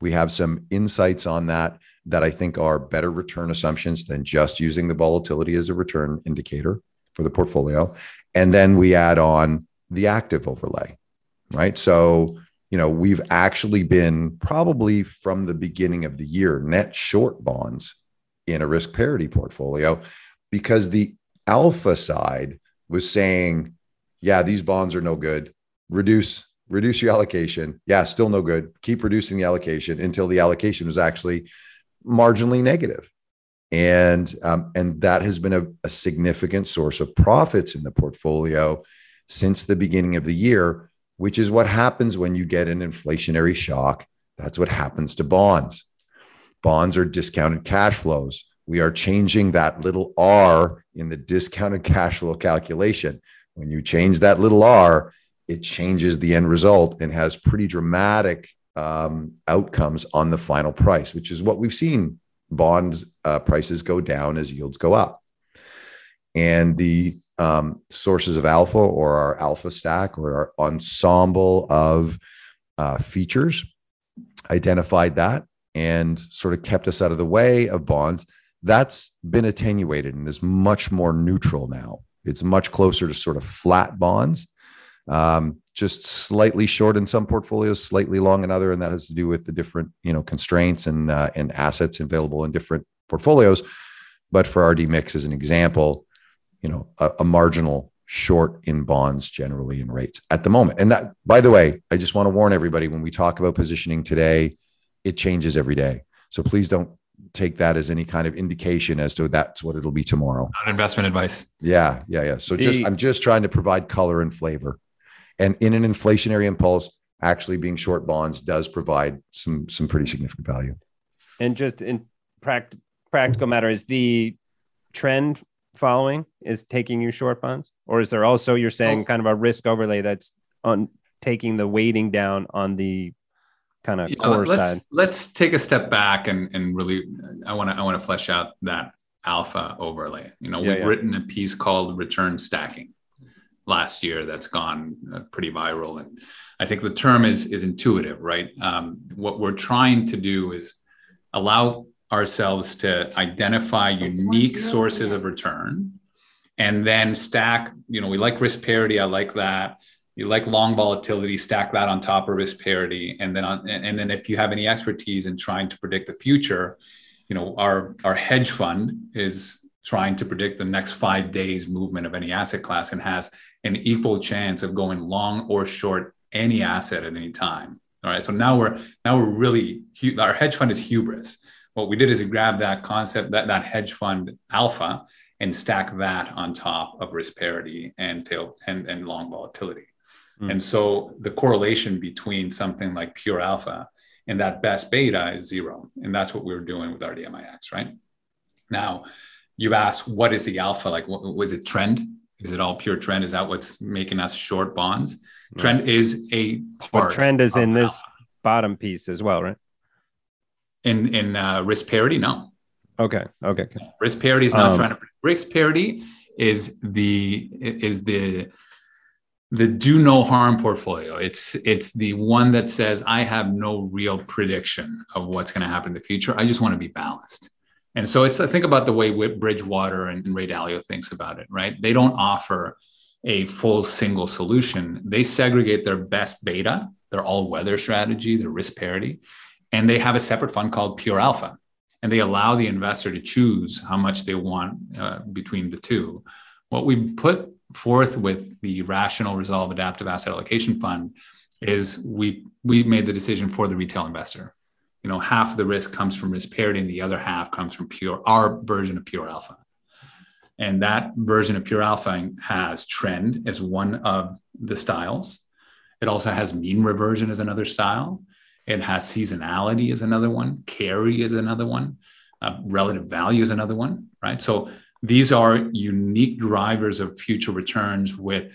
[SPEAKER 3] We have some insights on that that I think are better return assumptions than just using the volatility as a return indicator for the portfolio. And then we add on the active overlay, right? So, you know, we've actually been probably from the beginning of the year net short bonds in a risk parity portfolio because the alpha side was saying, yeah, these bonds are no good. Reduce reduce your allocation. Yeah, still no good. Keep reducing the allocation until the allocation was actually marginally negative. And um, and that has been a, a significant source of profits in the portfolio since the beginning of the year, which is what happens when you get an inflationary shock. That's what happens to bonds. Bonds are discounted cash flows. We are changing that little r in the discounted cash flow calculation. When you change that little r, it changes the end result and has pretty dramatic um, outcomes on the final price, which is what we've seen bond uh, prices go down as yields go up. And the um, sources of alpha or our alpha stack or our ensemble of uh, features identified that and sort of kept us out of the way of bonds. That's been attenuated and is much more neutral now. It's much closer to sort of flat bonds, um, just slightly short in some portfolios, slightly long in other, and that has to do with the different you know constraints and uh, and assets available in different portfolios. But for RDMIX as an example, you know a, a marginal short in bonds generally in rates at the moment. And that, by the way, I just want to warn everybody when we talk about positioning today, it changes every day. So please don't take that as any kind of indication as to that's what it'll be tomorrow.
[SPEAKER 2] Not investment advice.
[SPEAKER 3] Yeah, yeah, yeah. So just I'm just trying to provide color and flavor. And in an inflationary impulse, actually being short bonds does provide some some pretty significant value.
[SPEAKER 1] And just in pract- practical matter, is the trend following is taking you short bonds, or is there also you're saying
[SPEAKER 2] Oh.
[SPEAKER 1] kind of a risk overlay that's on taking the weighting down on the kind of
[SPEAKER 2] Yeah,
[SPEAKER 1] core
[SPEAKER 2] let's
[SPEAKER 1] side?
[SPEAKER 2] let's take a step back and and really I want to I want to flesh out that alpha overlay. You know,
[SPEAKER 1] Yeah,
[SPEAKER 2] we've
[SPEAKER 1] yeah.
[SPEAKER 2] written a piece called return stacking last year that's gone uh, pretty viral and I think the term is is intuitive, right? Um, what we're trying to do is allow ourselves to identify unique sources of return and then stack, you know, we like risk parity, I like that. You like long volatility stack that on top of risk parity. And then on and, and then if you have any expertise in trying to predict the future you know our our hedge fund is trying to predict the next five days movement of any asset class and has an equal chance of going long or short any asset at any time. All right. So now we're now we're really our hedge fund is hubris what we did is we grabbed that concept that that hedge fund alpha and stack that on top of risk parity and tail and, and long volatility
[SPEAKER 1] Mm.
[SPEAKER 2] and so the correlation between something like pure alpha and that best beta is zero. And that's what we were doing with RDMIX, right? Now, you ask, what is the alpha? Like, what, was it trend? Is it all pure trend? Is that what's making us short bonds? Trend is a part.
[SPEAKER 1] But trend is in this bottom piece as well, right?
[SPEAKER 2] In in uh, risk parity. No,
[SPEAKER 1] Okay. Okay. okay.
[SPEAKER 2] risk parity is not
[SPEAKER 1] Um,
[SPEAKER 2] trying to risk parity is the is the the do no harm portfolio it's it's the one that says i have no real prediction of what's going to happen in the future i just want to be balanced and so it's i think about the way bridgewater and, and ray dalio thinks about it right they don't offer a full single solution they segregate their best beta their all weather strategy their risk parity and they have a separate fund called pure alpha and they allow the investor to choose how much they want uh, between the two. What we put forth with the Rational Resolve Adaptive Asset Allocation Fund is we we made the decision for the retail investor. You know, half of the risk comes from risk parity, and the other half comes from pure our version of pure alpha. And that version of pure alpha has trend as one of the styles. It also has mean reversion as another style. It has seasonality is another one, carry is another one, uh, relative value is another one, right? So these are unique drivers of future returns with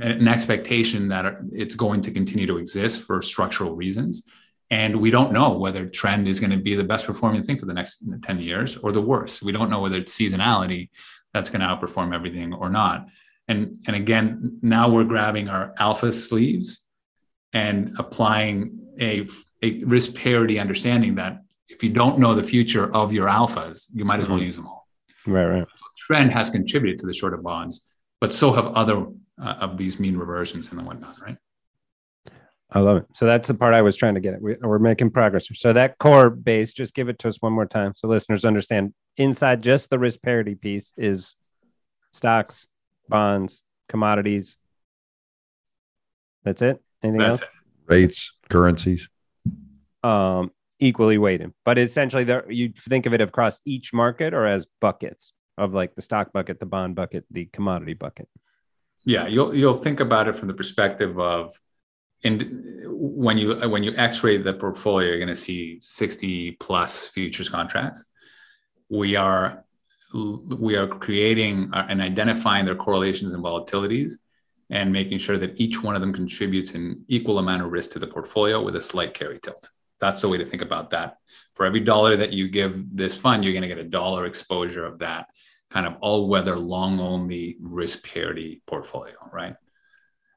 [SPEAKER 2] an expectation that it's going to continue to exist for structural reasons. And we don't know whether trend is going to be the best performing thing for the next 10 years or the worst. We don't know whether it's seasonality that's going to outperform everything or not. And, and again, now we're grabbing our alpha sleeves and applying a, a risk parity understanding that if you don't know the future of your alphas, you might as well
[SPEAKER 1] Mhm.
[SPEAKER 2] use them all.
[SPEAKER 1] Right. Right.
[SPEAKER 2] Trend has contributed to the short of bonds, but so have other uh, of these mean reversions and the whatnot, right?
[SPEAKER 1] I love it. So that's the part I was trying to get at. We, we're making progress. So that core base, just give it to us one more time so listeners understand. Inside just the risk parity piece is stocks, bonds, commodities. That's it. Anything
[SPEAKER 2] That's
[SPEAKER 1] else?
[SPEAKER 2] it.
[SPEAKER 3] Rates, currencies.
[SPEAKER 1] Um, equally weighted, but essentially, there you think of it across each market or as buckets of like the stock bucket, the bond bucket, the commodity bucket.
[SPEAKER 2] Yeah, you'll you'll think about it from the perspective of and when you when you x-ray the portfolio you're going to see 60 plus futures contracts we are we are creating uh, and identifying their correlations and volatilities and making sure that each one of them contributes an equal amount of risk to the portfolio with a slight carry tilt. That's the way to think about that. For every dollar that you give this fund you're going to get a dollar exposure of that kind of all weather long only risk parity portfolio right?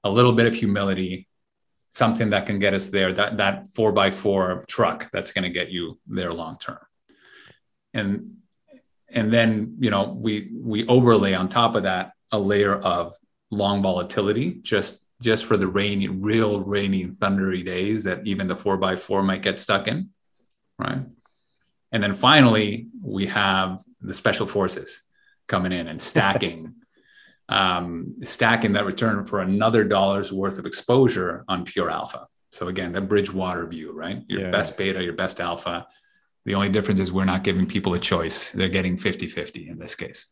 [SPEAKER 2] A little bit of humility something that can get us there that that four by four truck that's going to get you there long term. And and then you know we we overlay on top of that a layer of long volatility just just for the rainy real rainy thundery days that even the four by four might get stuck in right and then finally we have the special forces coming in and stacking um, stacking that return for another dollar's worth of exposure on pure alpha. So again, the Bridgewater view, right? Your
[SPEAKER 1] Yeah.
[SPEAKER 2] best beta, your best alpha. The only difference is we're not giving people a choice. They're getting 50-50 in this case.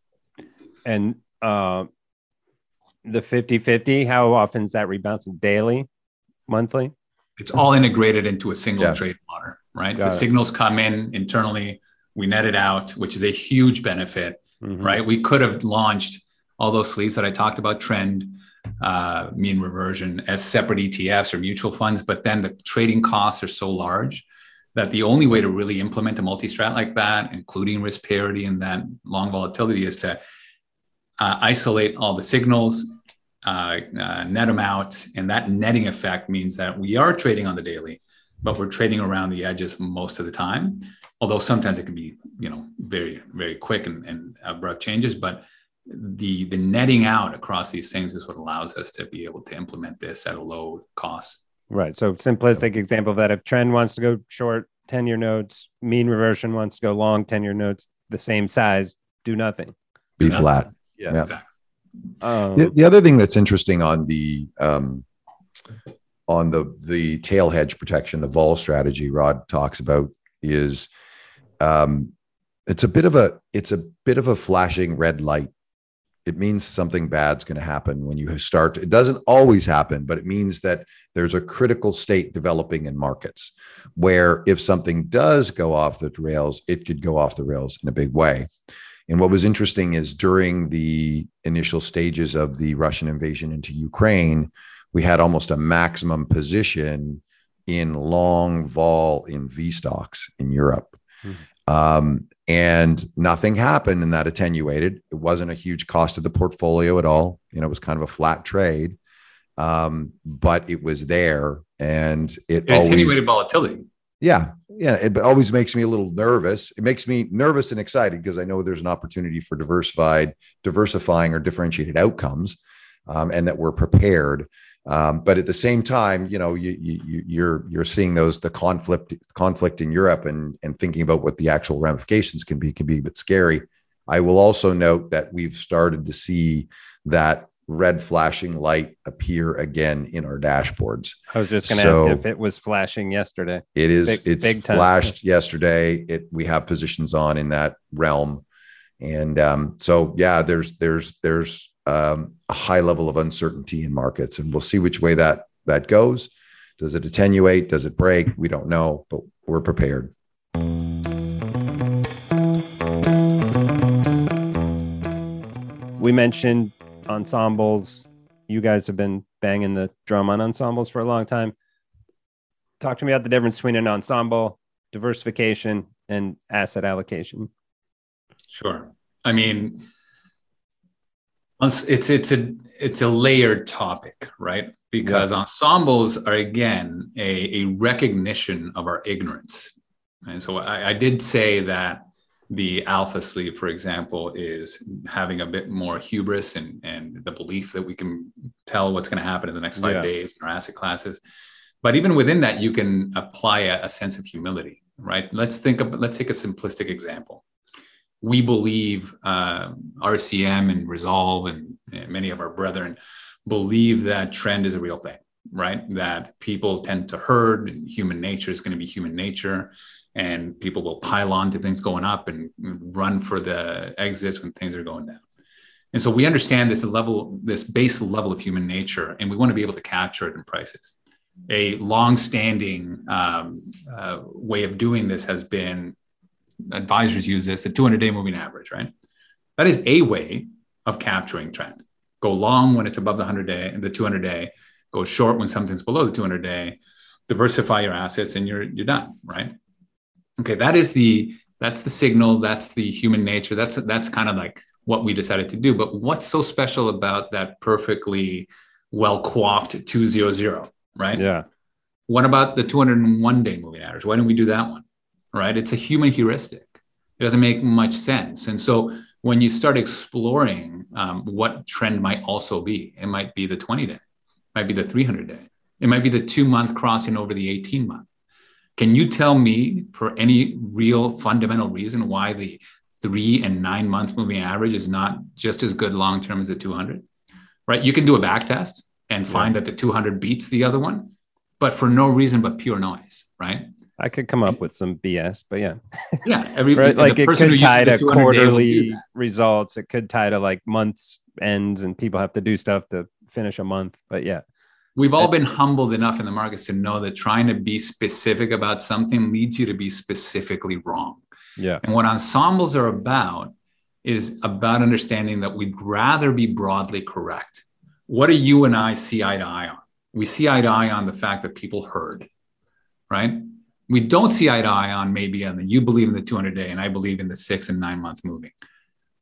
[SPEAKER 1] And uh, the 50 50, how often is that rebouncing? Daily, monthly?
[SPEAKER 2] It's all integrated into a single
[SPEAKER 3] Yeah.
[SPEAKER 2] trade water, right?
[SPEAKER 1] Got
[SPEAKER 2] the
[SPEAKER 1] it.
[SPEAKER 2] signals come in internally, we net it out, which is a huge benefit
[SPEAKER 1] Mhm.
[SPEAKER 2] right? We could have launched all those sleeves that I talked about, trend, uh, mean reversion, as separate ETFs or mutual funds, but then the trading costs are so large that the only way to really implement a multi-strat like that, including risk parity and that long volatility, is to uh, isolate all the signals, uh, uh, net them out, and that netting effect means that we are trading on the daily, but we're trading around the edges most of the time although sometimes it can be you know very very quick and, and abrupt changes but the the netting out across these things is what allows us to be able to implement this at a low cost
[SPEAKER 1] Right. So, simplistic example of that if trend wants to go short 10 year notes, mean reversion wants to go long 10 year notes, the same size, do nothing.
[SPEAKER 3] Be
[SPEAKER 2] Yeah.
[SPEAKER 3] flat.
[SPEAKER 1] Yeah.
[SPEAKER 3] Yeah.
[SPEAKER 2] exactly
[SPEAKER 1] Um,
[SPEAKER 3] The, the other thing that's interesting on the um, on the the tail hedge protection, the vol strategy Rod talks about is um, it's a bit of a it's a bit of a flashing red light. It means something bad's going to happen when you start. It doesn't always happen, but it means that there's a critical state developing in markets where if something does go off the rails, it could go off the rails in a big way. And what was interesting is during the initial stages of the Russian invasion into Ukraine, we had almost a maximum position in long vol in VSTOXX in Europe. Mm-hmm. Um, and nothing happened and that attenuated. It wasn't a huge cost of the portfolio at all. You know, it was kind of a flat trade, um, but it was there and it,
[SPEAKER 2] it always, attenuated volatility.
[SPEAKER 3] Yeah. Yeah. It always makes me a little nervous. It makes me nervous and excited because I know there's an opportunity for diversified, diversifying or differentiated outcomes um, and that we're prepared. Um, but at the same time, you know, you, you, you're you're seeing those the conflict conflict in Europe and and thinking about what the actual ramifications can be can be a bit scary. I will also note that we've started to see that red flashing light appear again in our dashboards.
[SPEAKER 1] I was just going to so ask if it was flashing yesterday.
[SPEAKER 3] It is. Big, it's big flashed yesterday. It we have positions on in that realm, and um, so yeah, there's there's there's um, a high level of uncertainty in markets, and we'll see which way that that goes. Does it attenuate? Does it break? We don't know, but we're prepared.
[SPEAKER 1] We mentioned ensembles. You guys have been banging the drum on ensembles for a long time. Talk to me about the difference between an ensemble, diversification, and asset allocation.
[SPEAKER 2] Sure. I mean, it's it's a it's a layered topic, right? Because yeah. ensembles are again a, a recognition of our ignorance. And so I, I did say that the alpha sleeve, for example, is having a bit more hubris and, and the belief that we can tell what's going to happen in the next five yeah. days in our asset classes. But even within that, you can apply a, a sense of humility, right? Let's think of, let's take a simplistic example we believe uh, RCM and Resolve and, and, many of our brethren believe that trend is a real thing, right? That people tend to herd and human nature is going to be human nature. And people will pile on to things going up and run for the exits when things are going down. And so we understand this level, this base level of human nature, and we want to be able to capture it in prices. A long-standing um, uh, way of doing this has been advisors use this, the 200 day moving average, right? That is a way of capturing trend. Go long when it's above the 100 day and the 200 day, go short when something's below the 200 day, diversify your assets and you're you're done, right? Okay, that is the that's the signal, that's the human nature. That's that's kind of like what we decided to do. But what's so special about that perfectly well coiffed 200, right?
[SPEAKER 1] Yeah.
[SPEAKER 2] What about the 201 day moving average? Why don't we do that one? right? It's a human heuristic. It doesn't make much sense. And so when you start exploring um, what trend might also be, it might be the 20 day, might be the 300 day, it might be the two month crossing over the 18 month. Can you tell me for any real fundamental reason why the three and nine month moving average is not just as good long term as the 200? Right? You can do a back test and find yeah. that the 200 beats the other one, but for no reason but pure noise, right?
[SPEAKER 1] I could come up with some BS, but yeah.
[SPEAKER 2] Yeah. Every,
[SPEAKER 1] right? Like it could tie to quarterly results. It could tie to like months ends and people have to do stuff to finish a month. But yeah.
[SPEAKER 2] We've all been humbled enough in the markets to know that trying to be specific about something leads you to be specifically wrong.
[SPEAKER 1] Yeah.
[SPEAKER 2] And what ensembles are about is about understanding that we'd rather be broadly correct. What do you and I see eye to eye on? We see eye to eye on the fact that people herd, right? we don't see eye to eye on maybe on the you believe in the 200 day and I believe in the six and nine months moving.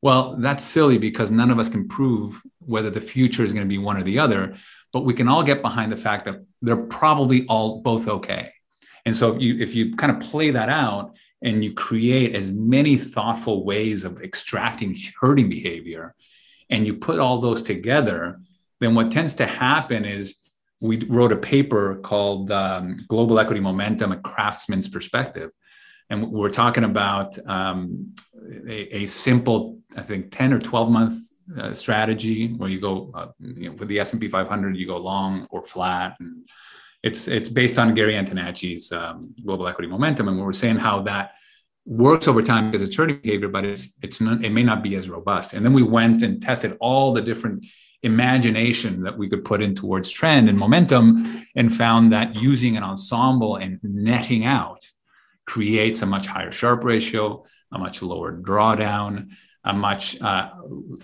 [SPEAKER 2] Well, that's silly because none of us can prove whether the future is going to be one or the other, but we can all get behind the fact that they're probably all both okay. And so if you if you kind of play that out and you create as many thoughtful ways of extracting herding behavior and you put all those together, then what tends to happen is we wrote a paper called um, Global Equity Momentum, a craftsman's perspective. And we're talking about um, a, a, simple, I think, 10 or 12 month uh, strategy where you go, uh, you know, for the S&P 500, you go long or flat. And it's, it's based on Gary Antonacci's um, Global Equity Momentum. And we're saying how that works over time because it's herding behavior, but it's, it's not, it may not be as robust. And then we went and tested all the different imagination that we could put in towards trend and momentum and found that using an ensemble and netting out creates a much higher Sharpe ratio, a much lower drawdown, a much uh,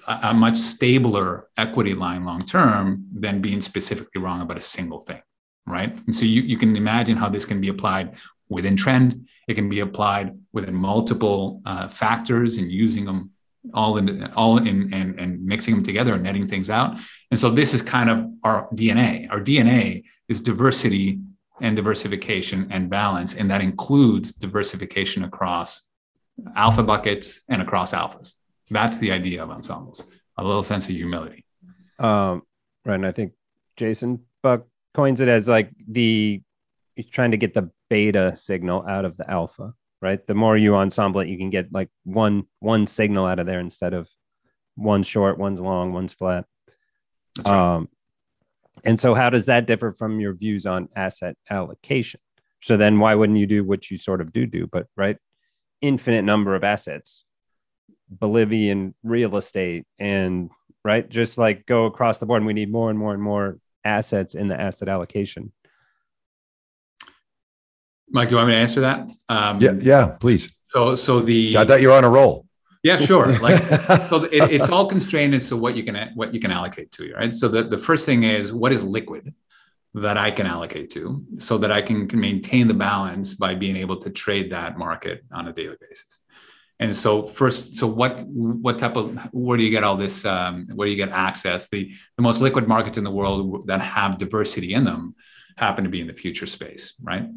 [SPEAKER 2] a much stabler equity line long term than being specifically wrong about a single thing, right? And so you, you can imagine how this can be applied within trend. It can be applied within multiple uh, factors and using them all in all in and, and mixing them together and netting things out. And so this is kind of our DNA. Our DNA is diversity and diversification and balance, and that includes diversification across alpha buckets and across alphas. That's the idea of ensembles. A little sense of humility.
[SPEAKER 1] Um, right, and I think Jason Buck coins it as like the he's trying to get the beta signal out of the alpha right? The more you ensemble it, you can get like one one signal out of there instead of one short, one's long, one's flat. Right. Um, and so, how does that differ from your views on asset allocation? So then, why wouldn't you do what you sort of do do? But right, infinite number of assets, Bolivian real estate, and right, just like go across the board. And we need more and more and more assets in the asset allocation.
[SPEAKER 2] Mike, do you want me to answer that?
[SPEAKER 3] Um, yeah, yeah, please.
[SPEAKER 2] So, so the
[SPEAKER 3] I thought you were on a roll.
[SPEAKER 2] Yeah, sure. Like, so it, it's all constrained as to what you can what you can allocate to, right? So the, the first thing is what is liquid that I can allocate to, so that I can, can maintain the balance by being able to trade that market on a daily basis. And so first, so what what type of where do you get all this? Um, where do you get access? The the most liquid markets in the world that have diversity in them happen to be in the future space, right?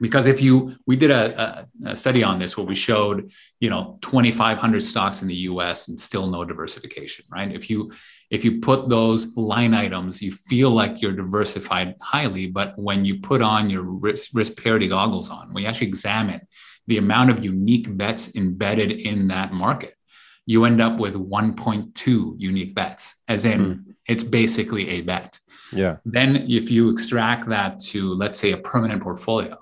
[SPEAKER 2] because if you we did a, a, a, study on this where we showed you know 2500 stocks in the us and still no diversification right if you if you put those line items you feel like you're diversified highly but when you put on your risk, risk parity goggles on when you actually examine the amount of unique bets embedded in that market you end up with 1.2 unique bets as in mm. it's basically a bet
[SPEAKER 1] yeah
[SPEAKER 2] then if you extract that to let's say a permanent portfolio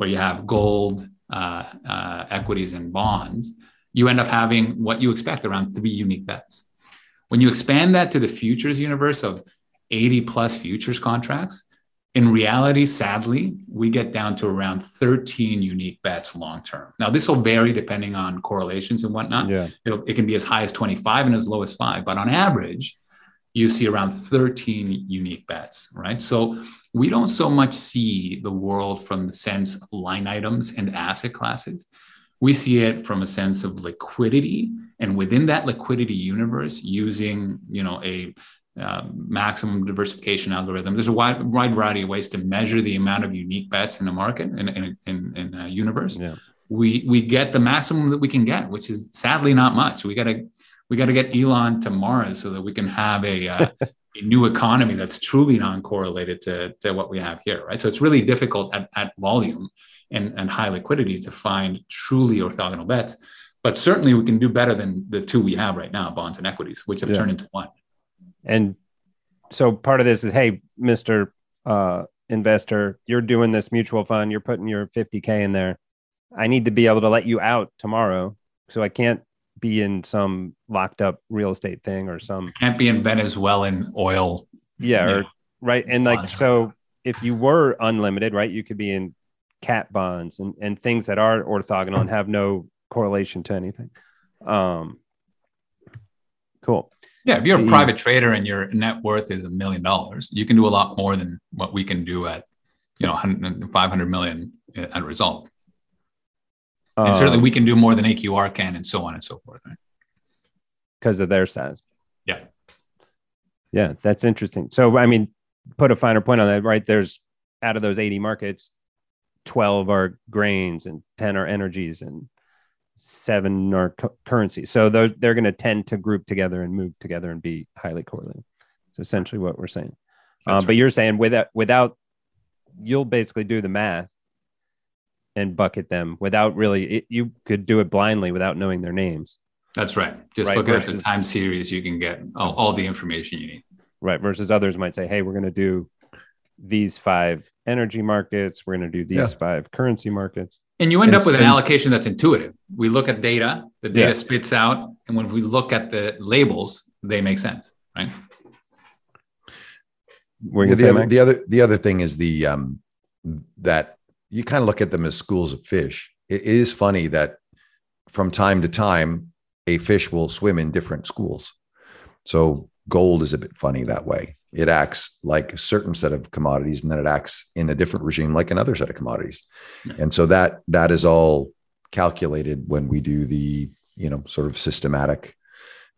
[SPEAKER 2] where you have gold, uh, uh, equities, and bonds, you end up having what you expect around three unique bets. When you expand that to the futures universe of 80 plus futures contracts, in reality, sadly, we get down to around 13 unique bets long term. Now, this will vary depending on correlations and whatnot.
[SPEAKER 1] Yeah.
[SPEAKER 2] it can be as high as 25 and as low as five, but on average, you see around 13 unique bets, right? So we don't so much see the world from the sense of line items and asset classes. We see it from a sense of liquidity, and within that liquidity universe, using you know a uh, maximum diversification algorithm. There's a wide, wide variety of ways to measure the amount of unique bets in the market in in, in, in a universe.
[SPEAKER 1] Yeah.
[SPEAKER 2] We we get the maximum that we can get, which is sadly not much. We got to we got to get Elon to Mars so that we can have a, uh, a new economy that's truly non-correlated to, to what we have here, right? So it's really difficult at, at volume and, and high liquidity to find truly orthogonal bets. But certainly we can do better than the two we have right now, bonds and equities, which have yeah. turned into one.
[SPEAKER 1] And so part of this is, hey, Mr. Uh, investor, you're doing this mutual fund, you're putting your 50K in there. I need to be able to let you out tomorrow. So I can't be in some locked up real estate thing or some
[SPEAKER 2] can't be in Venezuelan oil.
[SPEAKER 1] Yeah, or, right. And like so if you were unlimited, right, you could be in cat bonds and, and things that are orthogonal and have no correlation to anything. Um cool.
[SPEAKER 2] Yeah, if you're a private trader and your net worth is a million dollars, you can do a lot more than what we can do at, you know, 500 million at ReSolve and certainly um, we can do more than AQR can, and so on and so forth. Right?
[SPEAKER 1] Because of their size.
[SPEAKER 2] Yeah.
[SPEAKER 1] Yeah, that's interesting. So, I mean, put a finer point on that, right? There's out of those 80 markets, 12 are grains and 10 are energies and seven are cu- currencies. So those, they're going to tend to group together and move together and be highly correlated. It's essentially what we're saying. Um, right. But you're saying without, without, you'll basically do the math and bucket them without really it, you could do it blindly without knowing their names
[SPEAKER 2] that's right just right? looking versus, at the time series you can get all, all the information you need
[SPEAKER 1] right versus others might say hey we're going to do these five energy markets we're going to do these yeah. five currency markets
[SPEAKER 2] and you end and, up with an allocation that's intuitive we look at data the data yeah. spits out and when we look at the labels they make sense right
[SPEAKER 3] well, the, other, the other the other thing is the um that you kind of look at them as schools of fish. It is funny that from time to time, a fish will swim in different schools. So gold is a bit funny that way. It acts like a certain set of commodities, and then it acts in a different regime like another set of commodities. Yeah. And so that that is all calculated when we do the you know sort of systematic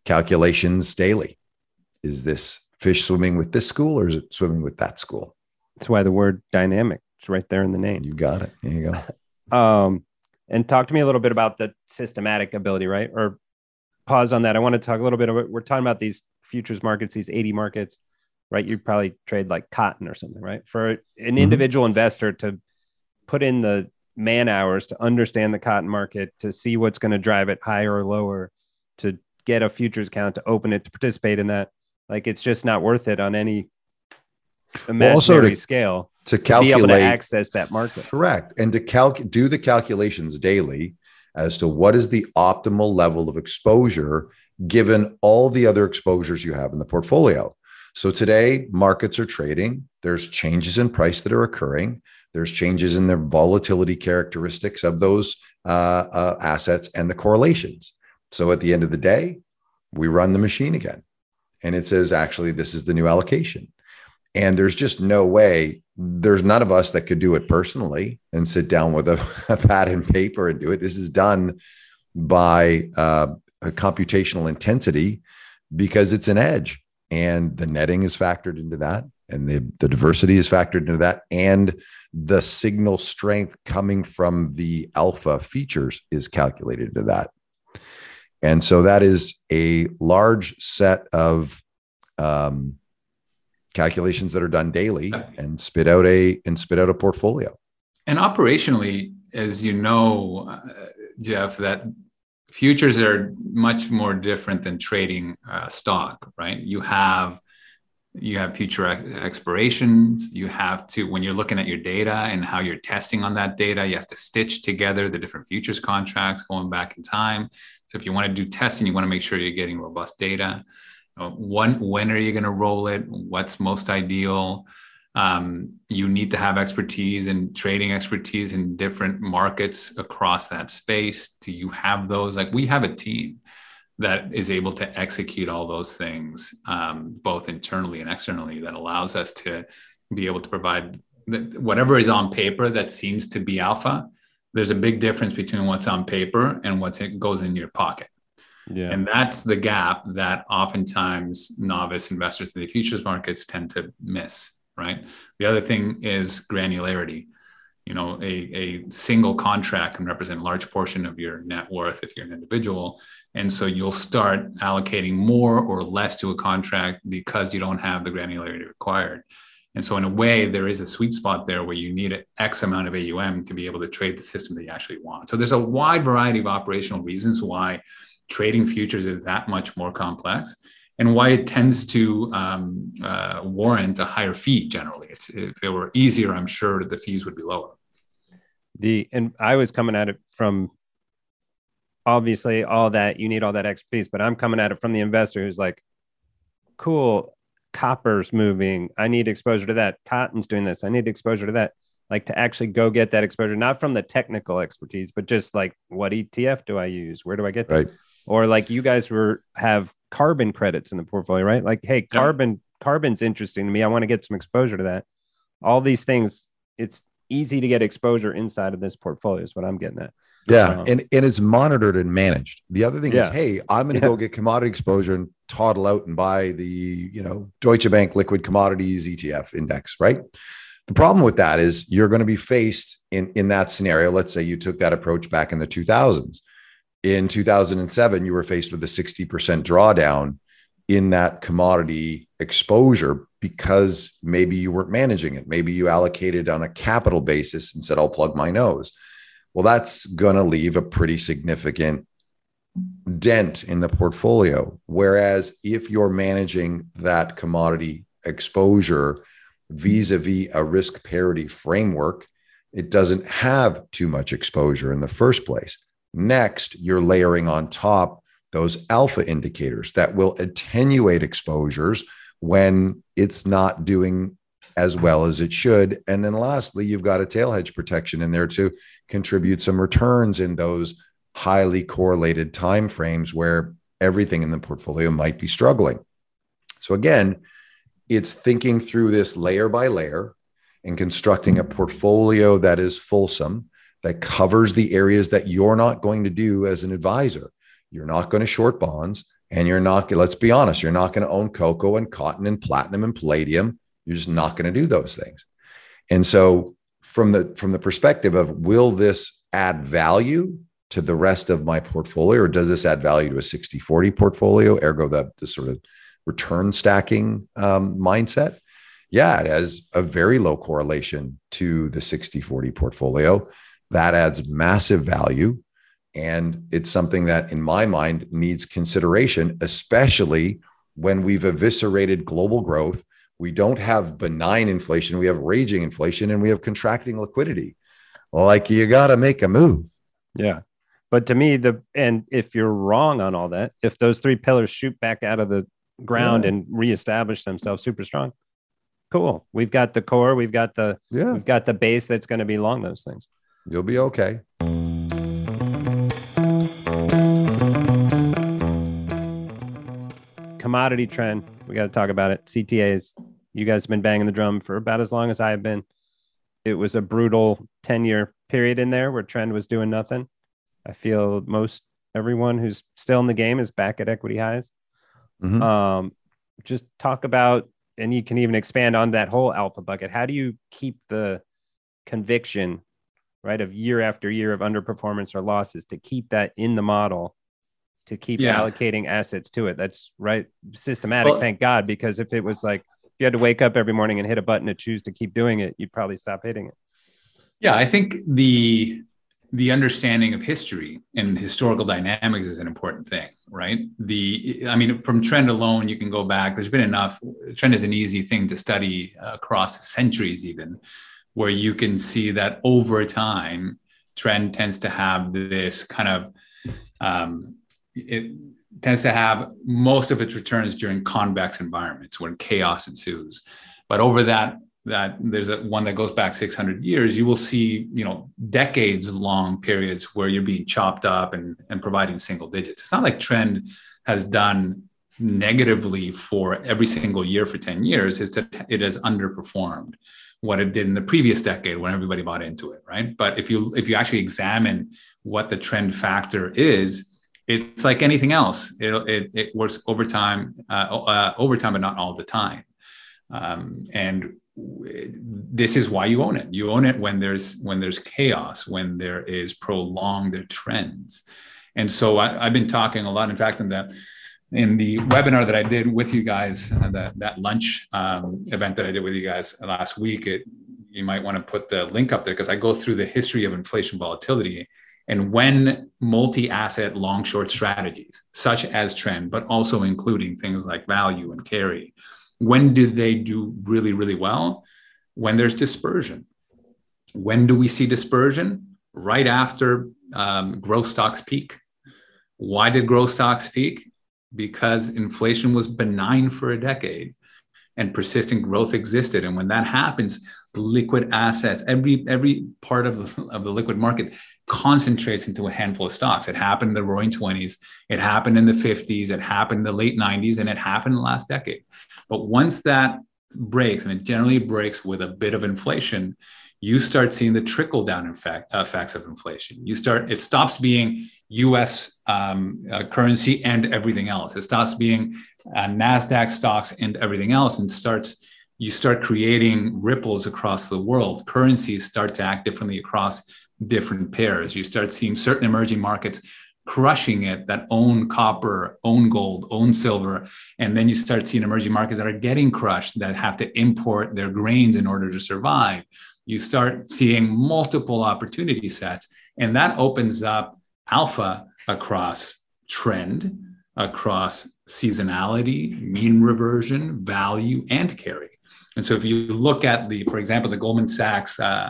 [SPEAKER 3] calculations daily. Is this fish swimming with this school or is it swimming with that school?
[SPEAKER 1] That's why the word dynamic is right there in the name.
[SPEAKER 3] You got it. There you
[SPEAKER 1] go. um, and talk to me a little bit about the systematic ability, right? Or pause on that. I want to talk a little bit about we're talking about these futures markets, these 80 markets, right? You probably trade like cotton or something, right? For an mm-hmm. individual investor to put in the man hours to understand the cotton market, to see what's going to drive it higher or lower, to get a futures account, to open it, to participate in that. Like it's just not worth it on any imaginary well, to, scale
[SPEAKER 3] to calculate
[SPEAKER 1] to be able to access that market.
[SPEAKER 3] Correct. And to calc do the calculations daily as to what is the optimal level of exposure given all the other exposures you have in the portfolio. So today, markets are trading. There's changes in price that are occurring. There's changes in the volatility characteristics of those uh, uh, assets and the correlations. So at the end of the day, we run the machine again. And it says, actually, this is the new allocation. And there's just no way, there's none of us that could do it personally and sit down with a, a pad and paper and do it. This is done by uh, a computational intensity because it's an edge. And the netting is factored into that, and the, the diversity is factored into that, and the signal strength coming from the alpha features is calculated into that. And so that is a large set of um, calculations that are done daily and spit out a and spit out a portfolio.
[SPEAKER 2] And operationally, as you know, uh, Jeff, that futures are much more different than trading uh, stock, right? You have you have future ex- expirations. You have to when you're looking at your data and how you're testing on that data, you have to stitch together the different futures contracts going back in time. So if you want to do testing, you want to make sure you're getting robust data. Uh, when when are you going to roll it? What's most ideal? Um, you need to have expertise and trading expertise in different markets across that space. Do you have those? Like we have a team that is able to execute all those things, um, both internally and externally, that allows us to be able to provide whatever is on paper that seems to be alpha. There's a big difference between what's on paper and what goes in your pocket. Yeah. And that's the gap that oftentimes novice investors in the futures markets tend to miss, right? The other thing is granularity. You know, a, a single contract can represent a large portion of your net worth if you're an individual. And so you'll start allocating more or less to a contract because you don't have the granularity required. And so, in a way, there is a sweet spot there where you need X amount of AUM to be able to trade the system that you actually want. So, there's a wide variety of operational reasons why trading futures is that much more complex and why it tends to um, uh, warrant a higher fee generally. It's, if it were easier, I'm sure the fees would be lower.
[SPEAKER 1] The and I was coming at it from obviously all that you need all that expertise, but I'm coming at it from the investor who's like, cool, copper's moving. I need exposure to that. Cotton's doing this. I need exposure to that. Like to actually go get that exposure, not from the technical expertise, but just like what ETF do I use? Where do I get that? Right or like you guys were have carbon credits in the portfolio, right? Like, hey, carbon yeah. carbon's interesting to me. I want to get some exposure to that. All these things, it's easy to get exposure inside of this portfolio. Is what I'm getting at.
[SPEAKER 3] Yeah, um, and and it's monitored and managed. The other thing yeah. is, hey, I'm going to yeah. go get commodity exposure and toddle out and buy the you know Deutsche Bank liquid commodities ETF index, right? The problem with that is you're going to be faced in in that scenario. Let's say you took that approach back in the 2000s in 2007, you were faced with a 60% drawdown in that commodity exposure because maybe you weren't managing it. Maybe you allocated on a capital basis and said, I'll plug my nose. Well, that's going to leave a pretty significant dent in the portfolio. Whereas if you're managing that commodity exposure vis a vis a risk parity framework, it doesn't have too much exposure in the first place. Next, you're layering on top those alpha indicators that will attenuate exposures when it's not doing as well as it should. And then lastly, you've got a tail hedge protection in there to contribute some returns in those highly correlated time frames where everything in the portfolio might be struggling. So again, it's thinking through this layer by layer and constructing a portfolio that is fulsome that covers the areas that you're not going to do as an advisor. You're not going to short bonds and you're not let's be honest, you're not going to own cocoa and cotton and platinum and palladium. You're just not going to do those things. And so from the from the perspective of will this add value to the rest of my portfolio or does this add value to a 60 40 portfolio ergo the, the sort of return stacking um, mindset yeah it has a very low correlation to the 60 40 portfolio that adds massive value. And it's something that in my mind needs consideration especially when we've eviscerated global growth. We don't have benign inflation. We have raging inflation and we have contracting liquidity. Like you got to make a move.
[SPEAKER 1] Yeah. But to me, the and if you're wrong on all that, if those three pillars shoot back out of the ground yeah. and reestablish themselves super strong, cool. We've got the core, we've got the yeah, we've got the base that's going to be along those things.
[SPEAKER 3] You'll be okay.
[SPEAKER 1] Commodity trend. We got to talk about it. CTAs. You guys have been banging the drum for about as long as I have been. It was a brutal 10 year period in there where trend was doing nothing. I feel most everyone who's still in the game is back at equity highs. Mm-hmm. Um, just talk about, and you can even expand on that whole alpha bucket. How do you keep the conviction, right, of year after year of underperformance or losses to keep that in the model, to keep yeah. allocating assets to it? That's right, systematic. Well, thank God, because if it was like if you had to wake up every morning and hit a button to choose to keep doing it, you'd probably stop hitting it.
[SPEAKER 2] Yeah, I think the the understanding of history and historical dynamics is an important thing, right? The, I mean, from trend alone, you can go back. There's been enough. Trend is an easy thing to study across centuries, even, where you can see that over time, trend tends to have this kind of, um, it tends to have most of its returns during convex environments when chaos ensues. But over that that there's a one that goes back 600 years you will see you know decades long periods where you're being chopped up and and providing single digits. It's not like trend has done negatively for every single year for 10 years. Is that it has underperformed what it did in the previous decade when everybody bought into it right? But if you if you actually examine what the trend factor is it's like anything else. It, it, it works over time uh, uh, over time but not all the time. Um, and this is why you own it. You own it when there's when there's chaos when there is prolonged trends. And so I, have been talking a lot. In fact in that in the webinar that i did with you guys uh, that, that lunch um, event that i did with you guys last week it, you might want to put the link up there because i go through the history of inflation volatility and when multi-asset long short strategies such as trend but also including things like value and carry when do they do really, really well? When there's dispersion. When do we see dispersion? Right after um, growth stocks peak. Why did growth stocks peak? Because inflation was benign for a decade and persistent growth existed. And when that happens, liquid assets, every every part of of the liquid market concentrates into a handful of stocks. It happened in the roaring 20s, it happened in the 50s, it happened in the late 90s, and it happened in the last decade. But once that breaks, and it generally breaks with a bit of inflation, you start seeing the trickle down effect, effects of inflation. You start, it stops being US um, uh, currency and everything else. It stops being uh, NASDAQ stocks and everything else and starts, you start creating ripples across the world. Currencies start to act differently across different pairs. You start seeing certain emerging markets crushing it that own copper, own gold, own silver. And then you start seeing emerging markets that are getting crushed that have to import their grains in order to survive. You start seeing multiple opportunity sets, and that opens up alpha across trend, across seasonality, mean reversion, value, and carry. And so if you look at the, for example, the Goldman Sachs uh,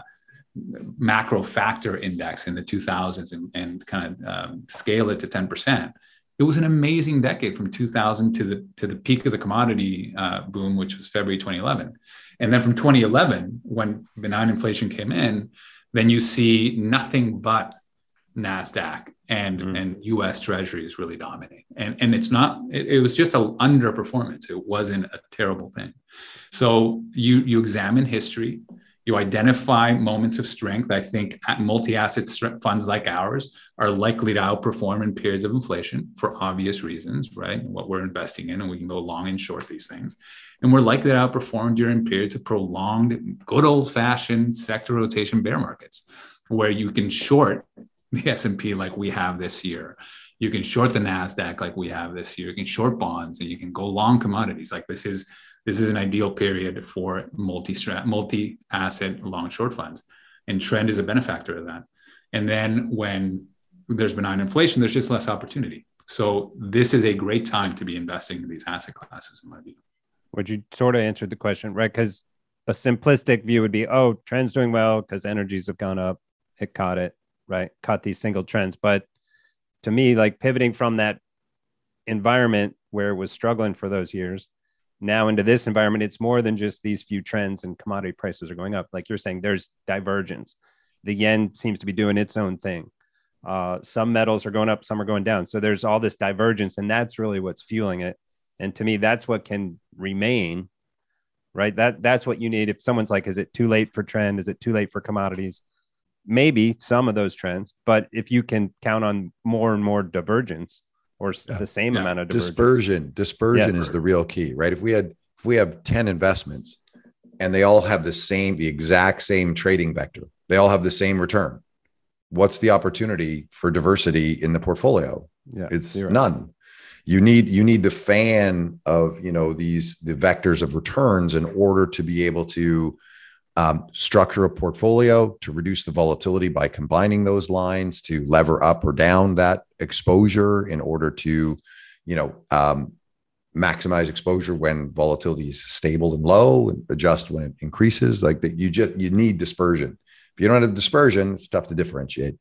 [SPEAKER 2] macro factor index in the 2000s and, and kind of um, scale it to 10%, it was an amazing decade from 2000 to the to the peak of the commodity uh, boom, which was February 2011. And then from 2011, when benign inflation came in, then you see nothing but NASDAQ and, mm. and US treasuries really dominate. And, and it's not, it, it was just an underperformance. It wasn't a terrible thing. So you, you examine history, you identify moments of strength. I think multi-asset funds like ours are likely to outperform in periods of inflation for obvious reasons, right? What we're investing in, and we can go long and short these things. And we're likely to outperform during periods of prolonged, good old-fashioned sector rotation bear markets, where you can short the S&P like we have this year. You can short the Nasdaq like we have this year. You can short bonds, and you can go long commodities. Like this is this is an ideal period for multi strat multi asset long short funds, and trend is a benefactor of that. And then when there's benign inflation, there's just less opportunity. So this is a great time to be investing in these asset classes, in my view.
[SPEAKER 1] Would you sort of answered the question, right? Because a simplistic view would be, oh, trends doing well because energies have gone up. It caught it, right? Caught these single trends. But to me, like pivoting from that environment where it was struggling for those years now into this environment, it's more than just these few trends and commodity prices are going up. Like you're saying, there's divergence. The yen seems to be doing its own thing. Uh, some metals are going up, some are going down. So there's all this divergence, and that's really what's fueling it. And to me, that's what can remain, right? That that's what you need. If someone's like, "Is it too late for trend? Is it too late for commodities?" Maybe some of those trends, but if you can count on more and more divergence, or yeah. the same yeah. amount of
[SPEAKER 3] dispersion. Dispersion yes. is the real key, right? If we had if we have 10 investments and they all have the same the exact same trading vector, they all have the same return. What's the opportunity for diversity in the portfolio? Yeah, it's zero. none. You need you need the fan of, you know, these the vectors of returns in order to be able to um, structure a portfolio to reduce the volatility by combining those lines to lever up or down that exposure in order to, you know, um, maximize exposure when volatility is stable and low and adjust when it increases. Like that, you just you need dispersion. If you don't have dispersion, it's tough to differentiate.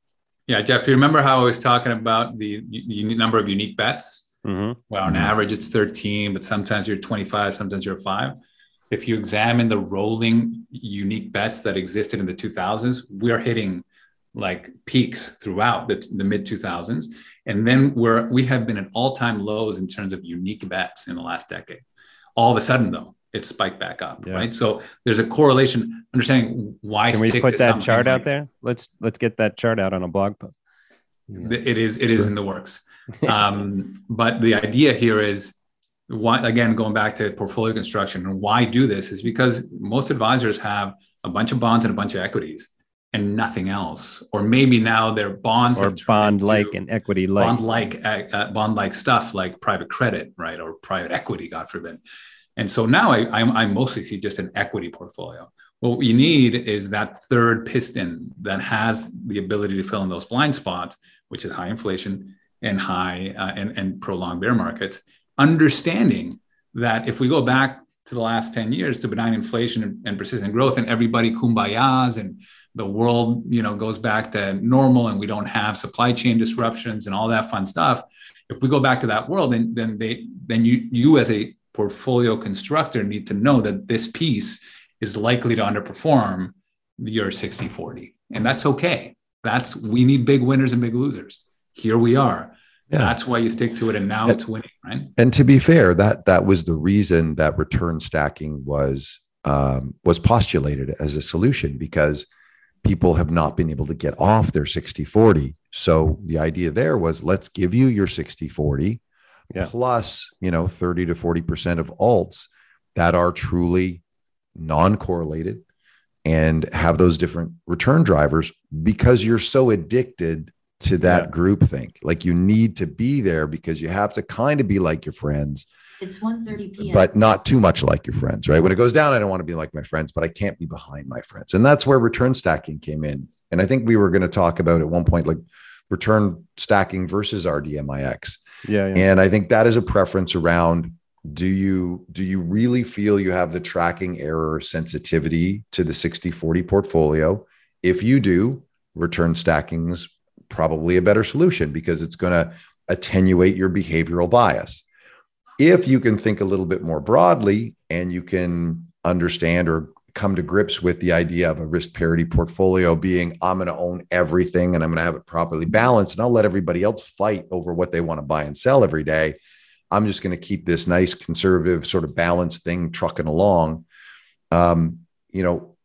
[SPEAKER 2] Yeah, Jeff, you remember how I was talking about the number of unique bets? Mm-hmm. Well, on mm-hmm. average, it's 13, but sometimes you're 25, sometimes you're five if you examine the rolling unique bets that existed in the 2000s, we are hitting like peaks throughout the, the mid 2000s. And then we're, we have been at all time lows in terms of unique bets in the last decade. All of a sudden, though, it spiked back up, yeah. right? So there's a correlation. Understanding why.
[SPEAKER 1] Can we put that chart out there? Let's let's get that chart out on a blog post.
[SPEAKER 2] Yeah. It is it is in the works, um, but the idea here is why again going back to portfolio construction and why do this is because most advisors have a bunch of bonds and a bunch of equities and nothing else. Or maybe now their bonds
[SPEAKER 1] or bond like and equity like.
[SPEAKER 2] bond like uh, uh bond like stuff like private credit right or private equity god forbid. And so now I, I, I mostly see just an equity portfolio. What we need is that third piston that has the ability to fill in those blind spots which is high inflation and high uh, and, and prolonged bear markets understanding that if we go back to the last 10 years to benign inflation and, and persistent growth and everybody kumbayas and the world you know goes back to normal and we don't have supply chain disruptions and all that fun stuff if we go back to that world then then they then you you as a portfolio constructor need to know that this piece is likely to underperform your 60 40 and that's okay. That's we need big winners and big losers here we are yeah. That's why you stick to it, and now and, it's winning, right?
[SPEAKER 3] And to be fair, that that was the reason that return stacking was um, was postulated as a solution because people have not been able to get off their 60 40. So the idea there was let's give you your 60 40 yeah. plus, you know, 30 to 40% of alts that are truly non correlated and have those different return drivers because you're so addicted to that yeah. group think. Like you need to be there because you have to kind of be like your friends.
[SPEAKER 4] It's 1:30 p.m.
[SPEAKER 3] But not too much like your friends, right? When it goes down, I don't want to be like my friends, but I can't be behind my friends. And that's where return stacking came in. And I think we were going to talk about at one point like return stacking versus RDMIX.
[SPEAKER 1] Yeah, yeah.
[SPEAKER 3] And I think that is a preference around do you do you really feel you have the tracking error sensitivity to the 60 40 portfolio? If you do, return stacking's probably a better solution because it's going to attenuate your behavioral bias. If you can think a little bit more broadly and you can understand or come to grips with the idea of a risk parity portfolio being I'm going to own everything and I'm going to have it properly balanced and I'll let everybody else fight over what they want to buy and sell every day. I'm just going to keep this nice conservative sort of balanced thing trucking along. Um, you know,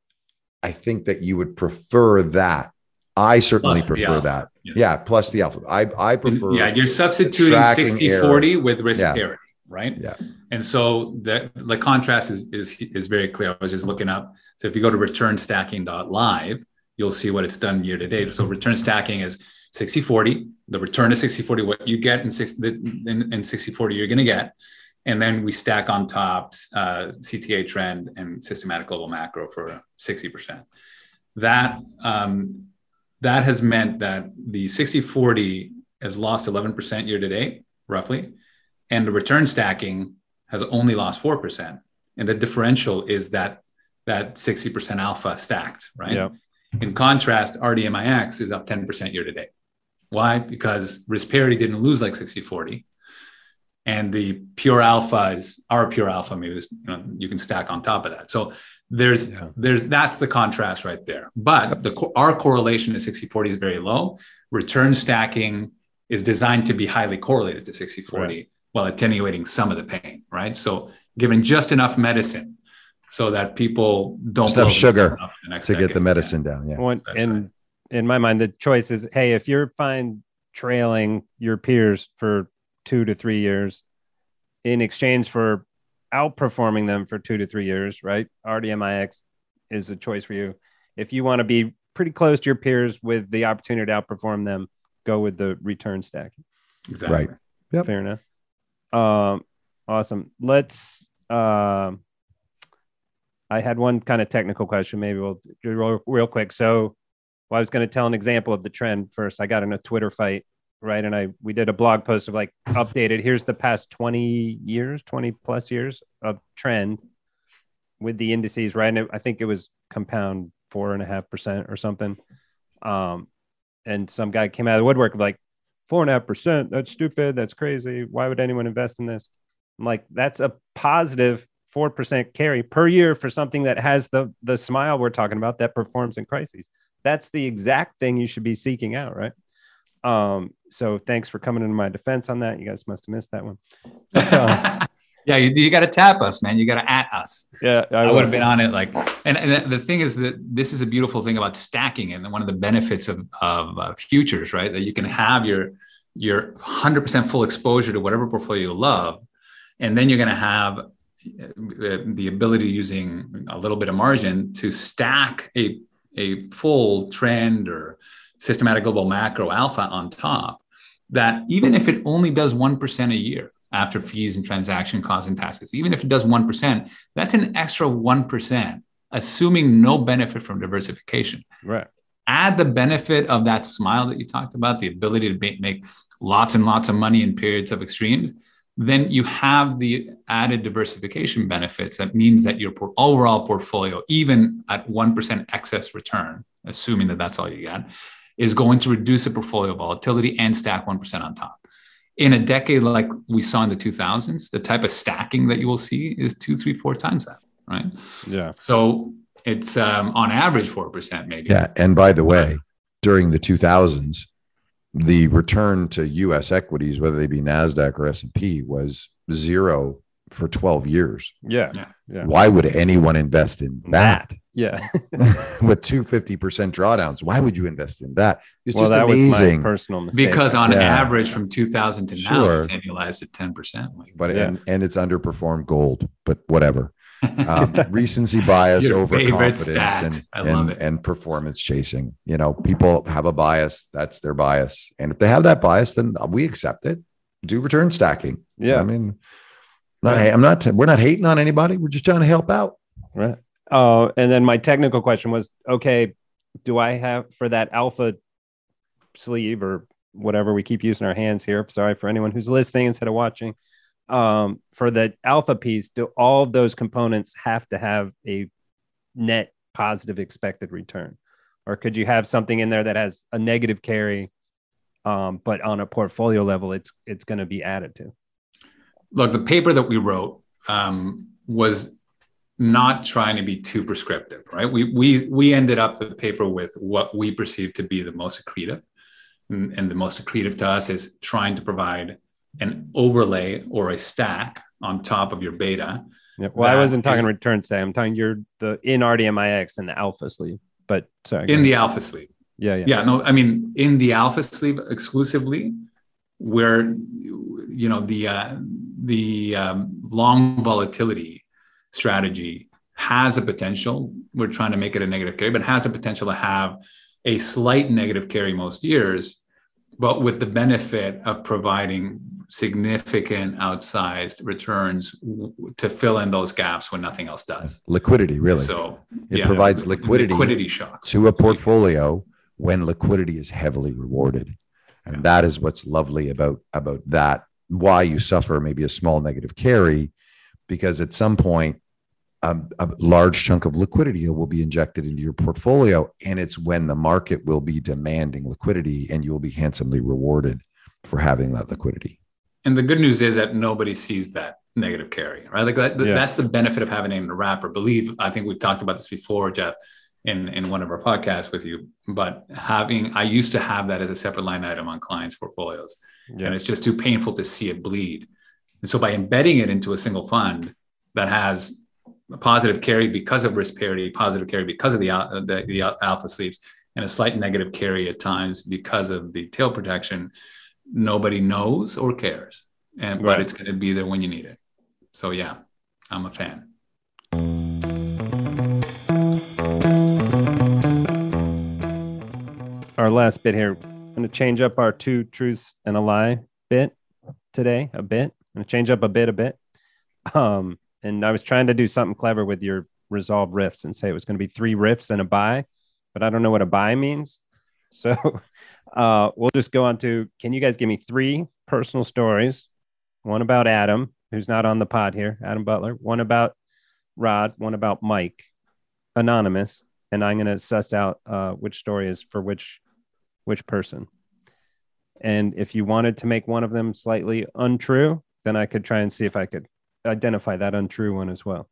[SPEAKER 3] I think that you would prefer that. I certainly plus prefer that. Yeah. yeah. plus the alpha. I I prefer.
[SPEAKER 2] Yeah, you're substituting 60 40 with risk yeah. parity right?
[SPEAKER 3] Yeah.
[SPEAKER 2] And so the the contrast is is is very clear. I was just looking up. So if you go to returnstacking.live, you'll see what it's done year to date. So return stacking is 60 40. The return is 60 40, what you get in 60 in, in 60 40, you're going to get. And then we stack on top uh, CTA trend and systematic global macro for 60%. That um, that has meant that the 60 40 has lost 11% year to date, roughly and the return stacking has only lost 4%. And the differential is that that 60% alpha stacked, right?
[SPEAKER 1] Yeah.
[SPEAKER 2] In contrast, RDMIX is up 10% year to date. Why? Because risk parity didn't lose like 60 40. And the pure alpha is our pure alpha, maybe you, know, you can stack on top of that. So there's yeah. there's that's the contrast right there. But the our correlation to 60 40 is very low. Return stacking is designed to be highly correlated to 60 40. Right while attenuating some of the pain, right? So giving just enough medicine so that people don't
[SPEAKER 3] enough sugar to get the medicine yeah. down. Yeah.
[SPEAKER 1] Well, and right. in my mind, the choice is, hey, if you're fine trailing your peers for two to three years in exchange for outperforming them for two to three years, right? RDMIX is a choice for you. If you want to be pretty close to your peers with the opportunity to outperform them, go with the return stacking.
[SPEAKER 3] Exactly. Right.
[SPEAKER 1] Yep. Fair enough. Um, awesome. Let's. Um, I had one kind of technical question. Maybe we'll do real, real quick. So, well, I was going to tell an example of the trend first. I got in a Twitter fight, right? And I we did a blog post of like updated. Here's the past twenty years, twenty plus years of trend with the indices, right? And it, I think it was compound four and a half percent or something. Um, and some guy came out of the woodwork of like, four and a half percent. That's stupid. That's crazy. Why would anyone invest in this? I'm like, that's a positive four percent carry per year for something that has the the smile we're talking about that performs in crises. That's the exact thing you should be seeking out, right? Um, so thanks for coming into my defense on that. You guys must have missed that one.
[SPEAKER 2] yeah, you, you got to tap us, man. You got to at us.
[SPEAKER 1] Yeah,
[SPEAKER 2] I, I would have been on it. Like, and, and the thing is that this is a beautiful thing about stacking, and one of the benefits of of uh, futures, right? That you can have your your 100% full exposure to whatever portfolio you love, and then you're going to have uh, the ability using a little bit of margin to stack a a full trend or systematic global macro alpha on top that even if it only does 1% a year after fees and transaction costs and taxes. Even if it does 1%, that's an extra 1%, assuming no benefit from diversification.
[SPEAKER 1] Right.
[SPEAKER 2] Add the benefit of that smile that you talked about, the ability to make lots and lots of money in periods of extremes. Then you have the added diversification benefits. That means that your overall portfolio, even at 1% excess return, assuming that that's all you got, is going to reduce the portfolio volatility and stack 1% on top in a decade like we saw in the 2000s, the type of stacking that you will see is two, three, four times that, right?
[SPEAKER 1] Yeah.
[SPEAKER 2] So it's um, on average 4%, maybe.
[SPEAKER 3] Yeah. And by the way, during the 2000s, the return to U.S. equities, whether they be Nasdaq or S and P, was zero for 12 years.
[SPEAKER 1] Yeah. yeah.
[SPEAKER 3] Why would anyone invest in that?
[SPEAKER 1] Yeah.
[SPEAKER 3] With two 50% drawdowns. Why would you invest in that? It's well, just amazing.
[SPEAKER 1] personal mistake.
[SPEAKER 2] Because on yeah. average from 2000 to now, it's annualized at 10%.
[SPEAKER 3] But yeah. and, and it's underperformed gold, but whatever. Um, recency bias, overconfidence, and, and, and performance chasing. You know, people have a bias. That's their bias. And if they have that bias, then we accept it. Do return stacking.
[SPEAKER 1] Yeah.
[SPEAKER 3] I mean, not, I'm not, we're not hating on anybody. We're just trying to help out.
[SPEAKER 1] Right. Oh, and then my technical question was, okay, do I have for that alpha sleeve or whatever we keep using our hands here? Sorry for anyone who's listening instead of watching. Um, for the alpha piece, do all of those components have to have a net positive expected return? Or could you have something in there that has a negative carry, um, but on a portfolio level, it's it's going to be added to?
[SPEAKER 2] Look, the paper that we wrote um, was not trying to be too prescriptive, right? We we we ended up the paper with what we perceive to be the most accretive, and, and the most accretive to us is trying to provide an overlay or a stack on top of your beta.
[SPEAKER 1] Yeah, well, I wasn't talking is, return stack. I'm talking you're the in RDMIX and the alpha sleeve. But sorry,
[SPEAKER 2] in the alpha sleeve.
[SPEAKER 1] Yeah, yeah,
[SPEAKER 2] yeah. No, I mean in the alpha sleeve exclusively, where you know the uh, the um, long volatility strategy has a potential. We're trying to make it a negative carry, but has a potential to have a slight negative carry most years, but with the benefit of providing significant outsized returns to fill in those gaps when nothing else does.
[SPEAKER 3] Liquidity, really.
[SPEAKER 2] So
[SPEAKER 3] it yeah, provides liquidity,
[SPEAKER 2] liquidity shocks
[SPEAKER 3] to a portfolio when liquidity is heavily rewarded. And that is what's lovely about about that. Why you suffer maybe a small negative carry, because at some point um, a large chunk of liquidity will be injected into your portfolio, and it's when the market will be demanding liquidity, and you will be handsomely rewarded for having that liquidity.
[SPEAKER 2] And the good news is that nobody sees that negative carry, right? Like that, yeah. that's the benefit of having it in a wrapper. Believe I think we've talked about this before, Jeff in in one of our podcasts with you but having i used to have that as a separate line item on clients portfolios yeah. and it's just too painful to see it bleed and so by embedding it into a single fund that has a positive carry because of risk parity positive carry because of the, uh, the, the alpha sleeves and a slight negative carry at times because of the tail protection nobody knows or cares and right. but it's going to be there when you need it so yeah i'm a fan
[SPEAKER 1] our last bit here. Going to change up our two truths and a lie bit today a bit. I'm going to change up a bit a bit. Um, and I was trying to do something clever with your ReSolve riffs and say it was going to be three riffs and a buy, but I don't know what a buy means. So uh, we'll just go on to can you guys give me three personal stories? One about Adam, who's not on the pod here, Adam Butler, one about Rod, one about Mike, anonymous, and I'm going to suss out uh, which story is for which which person. And if you wanted to make one of them slightly untrue, then I could try and see if I could identify that untrue one as well.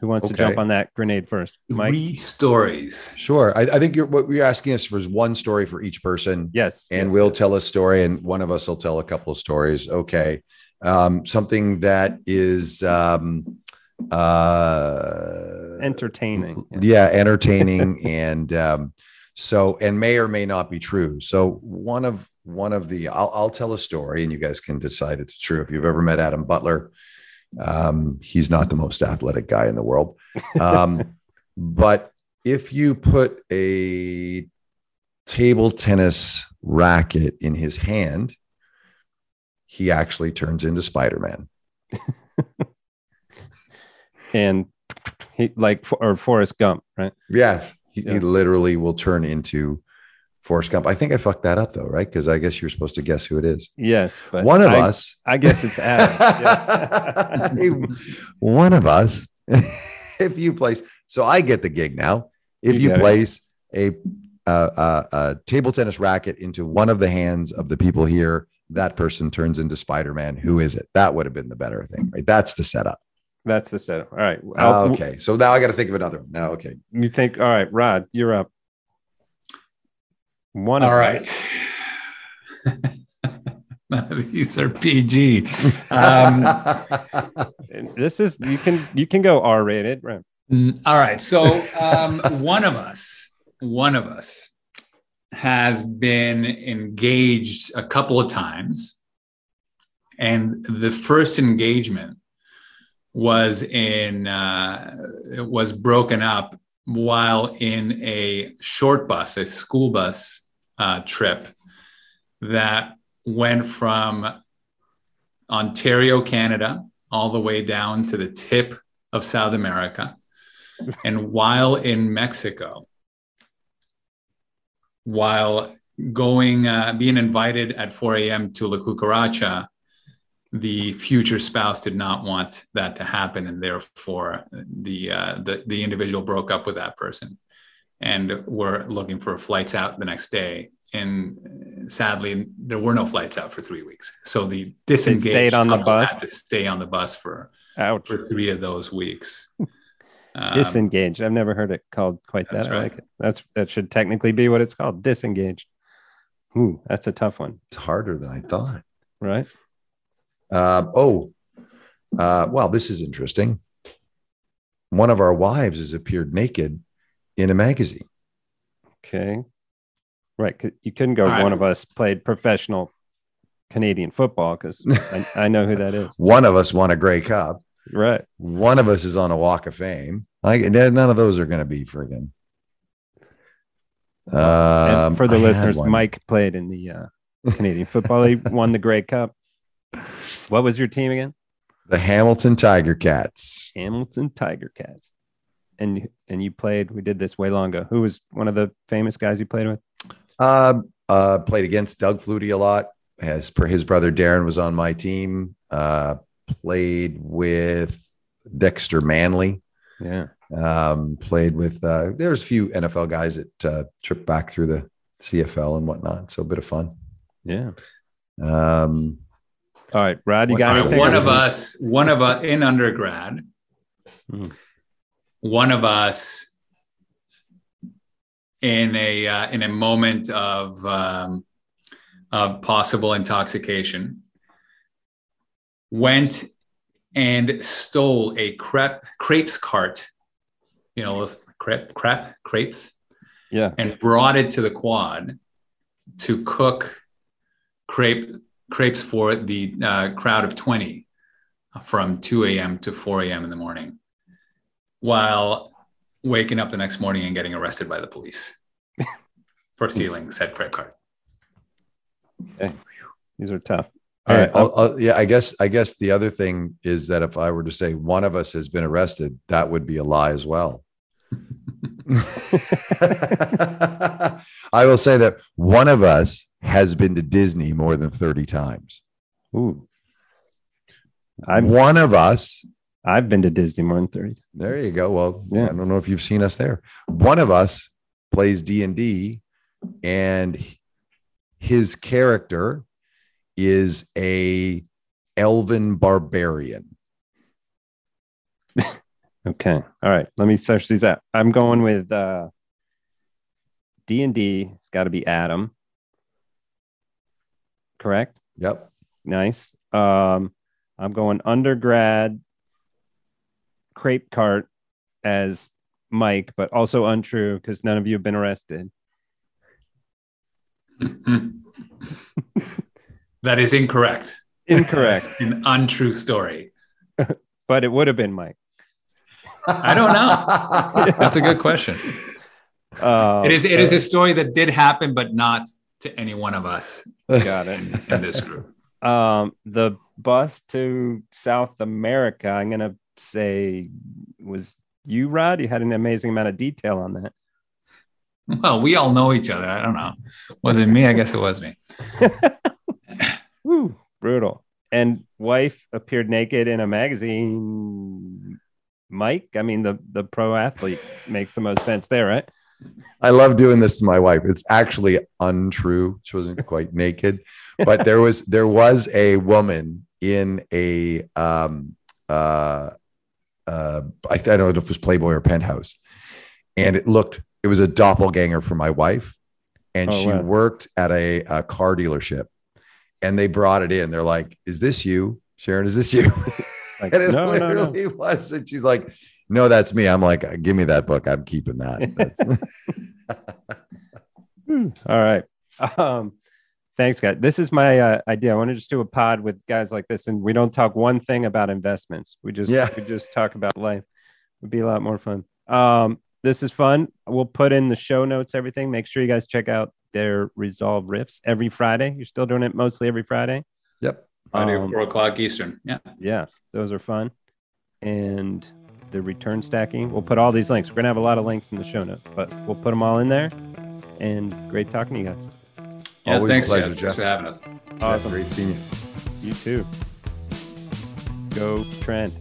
[SPEAKER 1] Who wants okay. to jump on that grenade first?
[SPEAKER 2] Mike? Three stories.
[SPEAKER 3] Sure. I, I, think you're, what you're asking us for is one story for each person.
[SPEAKER 1] Yes.
[SPEAKER 3] And
[SPEAKER 1] yes,
[SPEAKER 3] we'll
[SPEAKER 1] yes.
[SPEAKER 3] tell a story, and one of us will tell a couple of stories. Okay. Um, something that is um, uh,
[SPEAKER 1] entertaining.
[SPEAKER 3] Yeah, entertaining and um, so and may or may not be true. So one of one of the I'll, I'll tell a story and you guys can decide it's true. If you've ever met adam butler um, he's not the most athletic guy in the world. Um, but if you put a table tennis racket in his hand he actually turns into spider-man.
[SPEAKER 1] And he like or Forrest Gump, right?
[SPEAKER 3] Yeah, he, yes. he literally will turn into Forrest Gump. I think I fucked that up though, right? Because I guess you're supposed to guess who it is.
[SPEAKER 1] Yes,
[SPEAKER 3] but one of
[SPEAKER 1] I,
[SPEAKER 3] us.
[SPEAKER 1] I guess it's Adam.
[SPEAKER 3] one of us. if you place, so I get the gig now. If you, you place a, a, a, a table tennis racket into one of the hands of the people here, that person turns into Spider Man. Who is it? That would have been the better thing, right? That's the setup.
[SPEAKER 1] That's the setup. All right.
[SPEAKER 3] I'll, okay. So now I got to think of another one. Now, okay.
[SPEAKER 1] You think, all right, Rod, you're up.
[SPEAKER 2] One. All right. These are PG. Um,
[SPEAKER 1] this is you can you can go R rated, right?
[SPEAKER 2] All right. So um, one of us, one of us, has been engaged a couple of times, and the first engagement was in uh, was broken up while in a short bus, a school bus uh, trip that went from Ontario, Canada, all the way down to the tip of South America. And while in Mexico, while going, uh, being invited at 4 a.m. to La Cucaracha, the future spouse did not want that to happen, and therefore the uh, the, the individual broke up with that person, and were looking for flights out the next day. And sadly, there were no flights out for three weeks. So the disengaged stayed
[SPEAKER 1] on the bus
[SPEAKER 2] had to stay on the bus for
[SPEAKER 1] Ouch.
[SPEAKER 2] for three of those weeks. Um,
[SPEAKER 1] Disengaged. I've never heard it called quite that.
[SPEAKER 2] That's
[SPEAKER 1] I
[SPEAKER 2] right.
[SPEAKER 1] like it. That's that should technically be what it's called. Disengaged. Ooh, that's a tough one,
[SPEAKER 3] It's harder than I thought.
[SPEAKER 1] right?
[SPEAKER 3] Uh, oh, uh, well, this is interesting. One of our wives has appeared naked in a magazine.
[SPEAKER 1] Okay. Right. You couldn't go.
[SPEAKER 2] All right.
[SPEAKER 1] One of us played professional Canadian football because I, I know who that is.
[SPEAKER 3] One of us won a Grey Cup.
[SPEAKER 1] Right.
[SPEAKER 3] One of us is on a Walk of Fame. Like none of those are going to be friggin'. Um,
[SPEAKER 1] and for the
[SPEAKER 3] I
[SPEAKER 1] listeners. Mike played in the uh, Canadian football. He won the Grey Cup. What was your team again?
[SPEAKER 3] the Hamilton Tiger Cats.
[SPEAKER 1] Hamilton Tiger Cats. And and you played. We did this way long ago. Who was one of the famous guys you played with?
[SPEAKER 3] Uh, uh, played against Doug Flutie a lot. As per his brother Darren was on my team. Uh, played with Dexter Manley.
[SPEAKER 1] Yeah.
[SPEAKER 3] Um, played with uh, there's a few NFL guys that uh, tripped back through the CFL and whatnot. So a bit of fun.
[SPEAKER 1] Yeah.
[SPEAKER 3] Um,
[SPEAKER 1] All right, Rod, you got
[SPEAKER 3] so
[SPEAKER 1] anything?
[SPEAKER 2] one of us, one of us in undergrad,
[SPEAKER 1] Mhm.
[SPEAKER 2] one of us in a uh, in a moment of um, of possible intoxication went and stole a crepe crepes cart, you know, those crepe crepe crepes,
[SPEAKER 1] Yeah.
[SPEAKER 2] and brought it to the quad to cook crepe crepes for the uh, crowd of 20 from 2 a.m. to 4 a.m. in the morning while waking up the next morning and getting arrested by the police for stealing said crepe cart.
[SPEAKER 1] These are tough.
[SPEAKER 3] All
[SPEAKER 1] All
[SPEAKER 3] right.
[SPEAKER 1] right.
[SPEAKER 3] I'll, I'll- yeah, I guess. I guess the other thing is that if I were to say one of us has been arrested, that would be a lie as well. I will say that one of us has been to Disney more than thirty times.
[SPEAKER 1] Ooh. I'm
[SPEAKER 3] one of us.
[SPEAKER 1] I've been to Disney more than 30.
[SPEAKER 3] There you go. Well,
[SPEAKER 1] Yeah.
[SPEAKER 3] I don't know if you've seen us there. One of us plays D and D, and his character is a elven barbarian.
[SPEAKER 1] Okay. All right. Let me search these out. I'm going with uh D and D. It's got to be Adam. Correct.
[SPEAKER 3] Yep.
[SPEAKER 1] Nice. Um, I'm going undergrad crepe cart as Mike, but also untrue because none of you have been arrested.
[SPEAKER 2] that is incorrect.
[SPEAKER 1] Incorrect,
[SPEAKER 2] An untrue story.
[SPEAKER 1] but it would have been Mike.
[SPEAKER 2] I don't know. That's a good question.
[SPEAKER 1] Uh,
[SPEAKER 2] It is it is a story that did happen, but not to any one of us
[SPEAKER 1] got it.
[SPEAKER 2] in this group.
[SPEAKER 1] Um, the bus to South America, I'm gonna say was you, Rod. You had an amazing amount of detail on that.
[SPEAKER 2] Well, we all know each other. I don't know. Was it me? I guess it was me.
[SPEAKER 1] Woo, brutal. And wife appeared naked in a magazine. Mike, I mean the the pro athlete makes the most sense there, right?
[SPEAKER 3] I love doing this to my wife. It's actually untrue. She wasn't quite naked, but there was there was a woman in a um uh uh I, I don't know if it was Playboy or Penthouse, and it looked it was a doppelganger for my wife, and
[SPEAKER 1] Oh,
[SPEAKER 3] she
[SPEAKER 1] wow.
[SPEAKER 3] worked at a, a car dealership, and they brought it in. They're like, "Is this you, Sharon? Is this you?"
[SPEAKER 1] Like,
[SPEAKER 3] and it
[SPEAKER 1] no, no, no.
[SPEAKER 3] literally was. And she's like, "No, that's me." I'm like, "Give me that book. I'm keeping that."
[SPEAKER 1] Hmm. All right. Um, thanks, guys. This is my uh, idea. I want to just do a pod with guys like this, and we don't talk one thing about investments. We just
[SPEAKER 3] Yeah.
[SPEAKER 1] we just talk about life. It would be a lot more fun. Um, this is fun. We'll put in the show notes, everything. Make sure you guys check out their ReSolve riffs every Friday. You're still doing it mostly every Friday.
[SPEAKER 3] yep.
[SPEAKER 2] Friday,
[SPEAKER 1] Um,
[SPEAKER 2] four o'clock Eastern. Yeah.
[SPEAKER 1] yeah, those are fun. And the return stacking, we'll put all these links. We're going to have a lot of links in the show notes, but we'll put them all in there. And great talking to you guys.
[SPEAKER 2] Yeah.
[SPEAKER 3] Always a
[SPEAKER 2] thanks,
[SPEAKER 3] pleasure,
[SPEAKER 2] Jeff.
[SPEAKER 3] Jeff.
[SPEAKER 2] Thanks for having us.
[SPEAKER 1] Awesome.
[SPEAKER 3] Great seeing you.
[SPEAKER 1] You too. Go trend.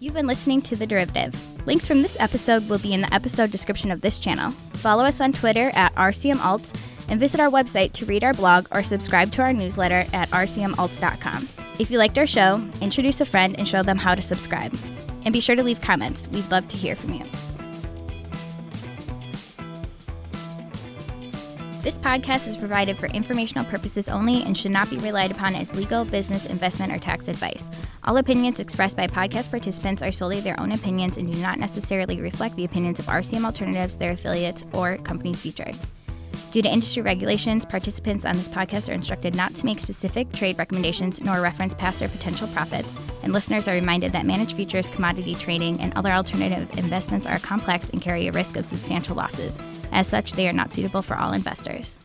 [SPEAKER 4] You've been listening to The Derivative. Links from this episode will be in the episode description of this channel. Follow us on Twitter at RCMAlts and visit our website to read our blog or subscribe to our newsletter at rcmalts.com. If you liked our show, introduce a friend and show them how to subscribe. And be sure to leave comments. We'd love to hear from you. This podcast is provided for informational purposes only and should not be relied upon as legal, business, investment, or tax advice. All opinions expressed by podcast participants are solely their own opinions and do not necessarily reflect the opinions of RCM Alternatives, their affiliates, or companies featured. Due to industry regulations, participants on this podcast are instructed not to make specific trade recommendations nor reference past or potential profits, and listeners are reminded that managed futures, commodity trading, and other alternative investments are complex and carry a risk of substantial losses. As such, they are not suitable for all investors.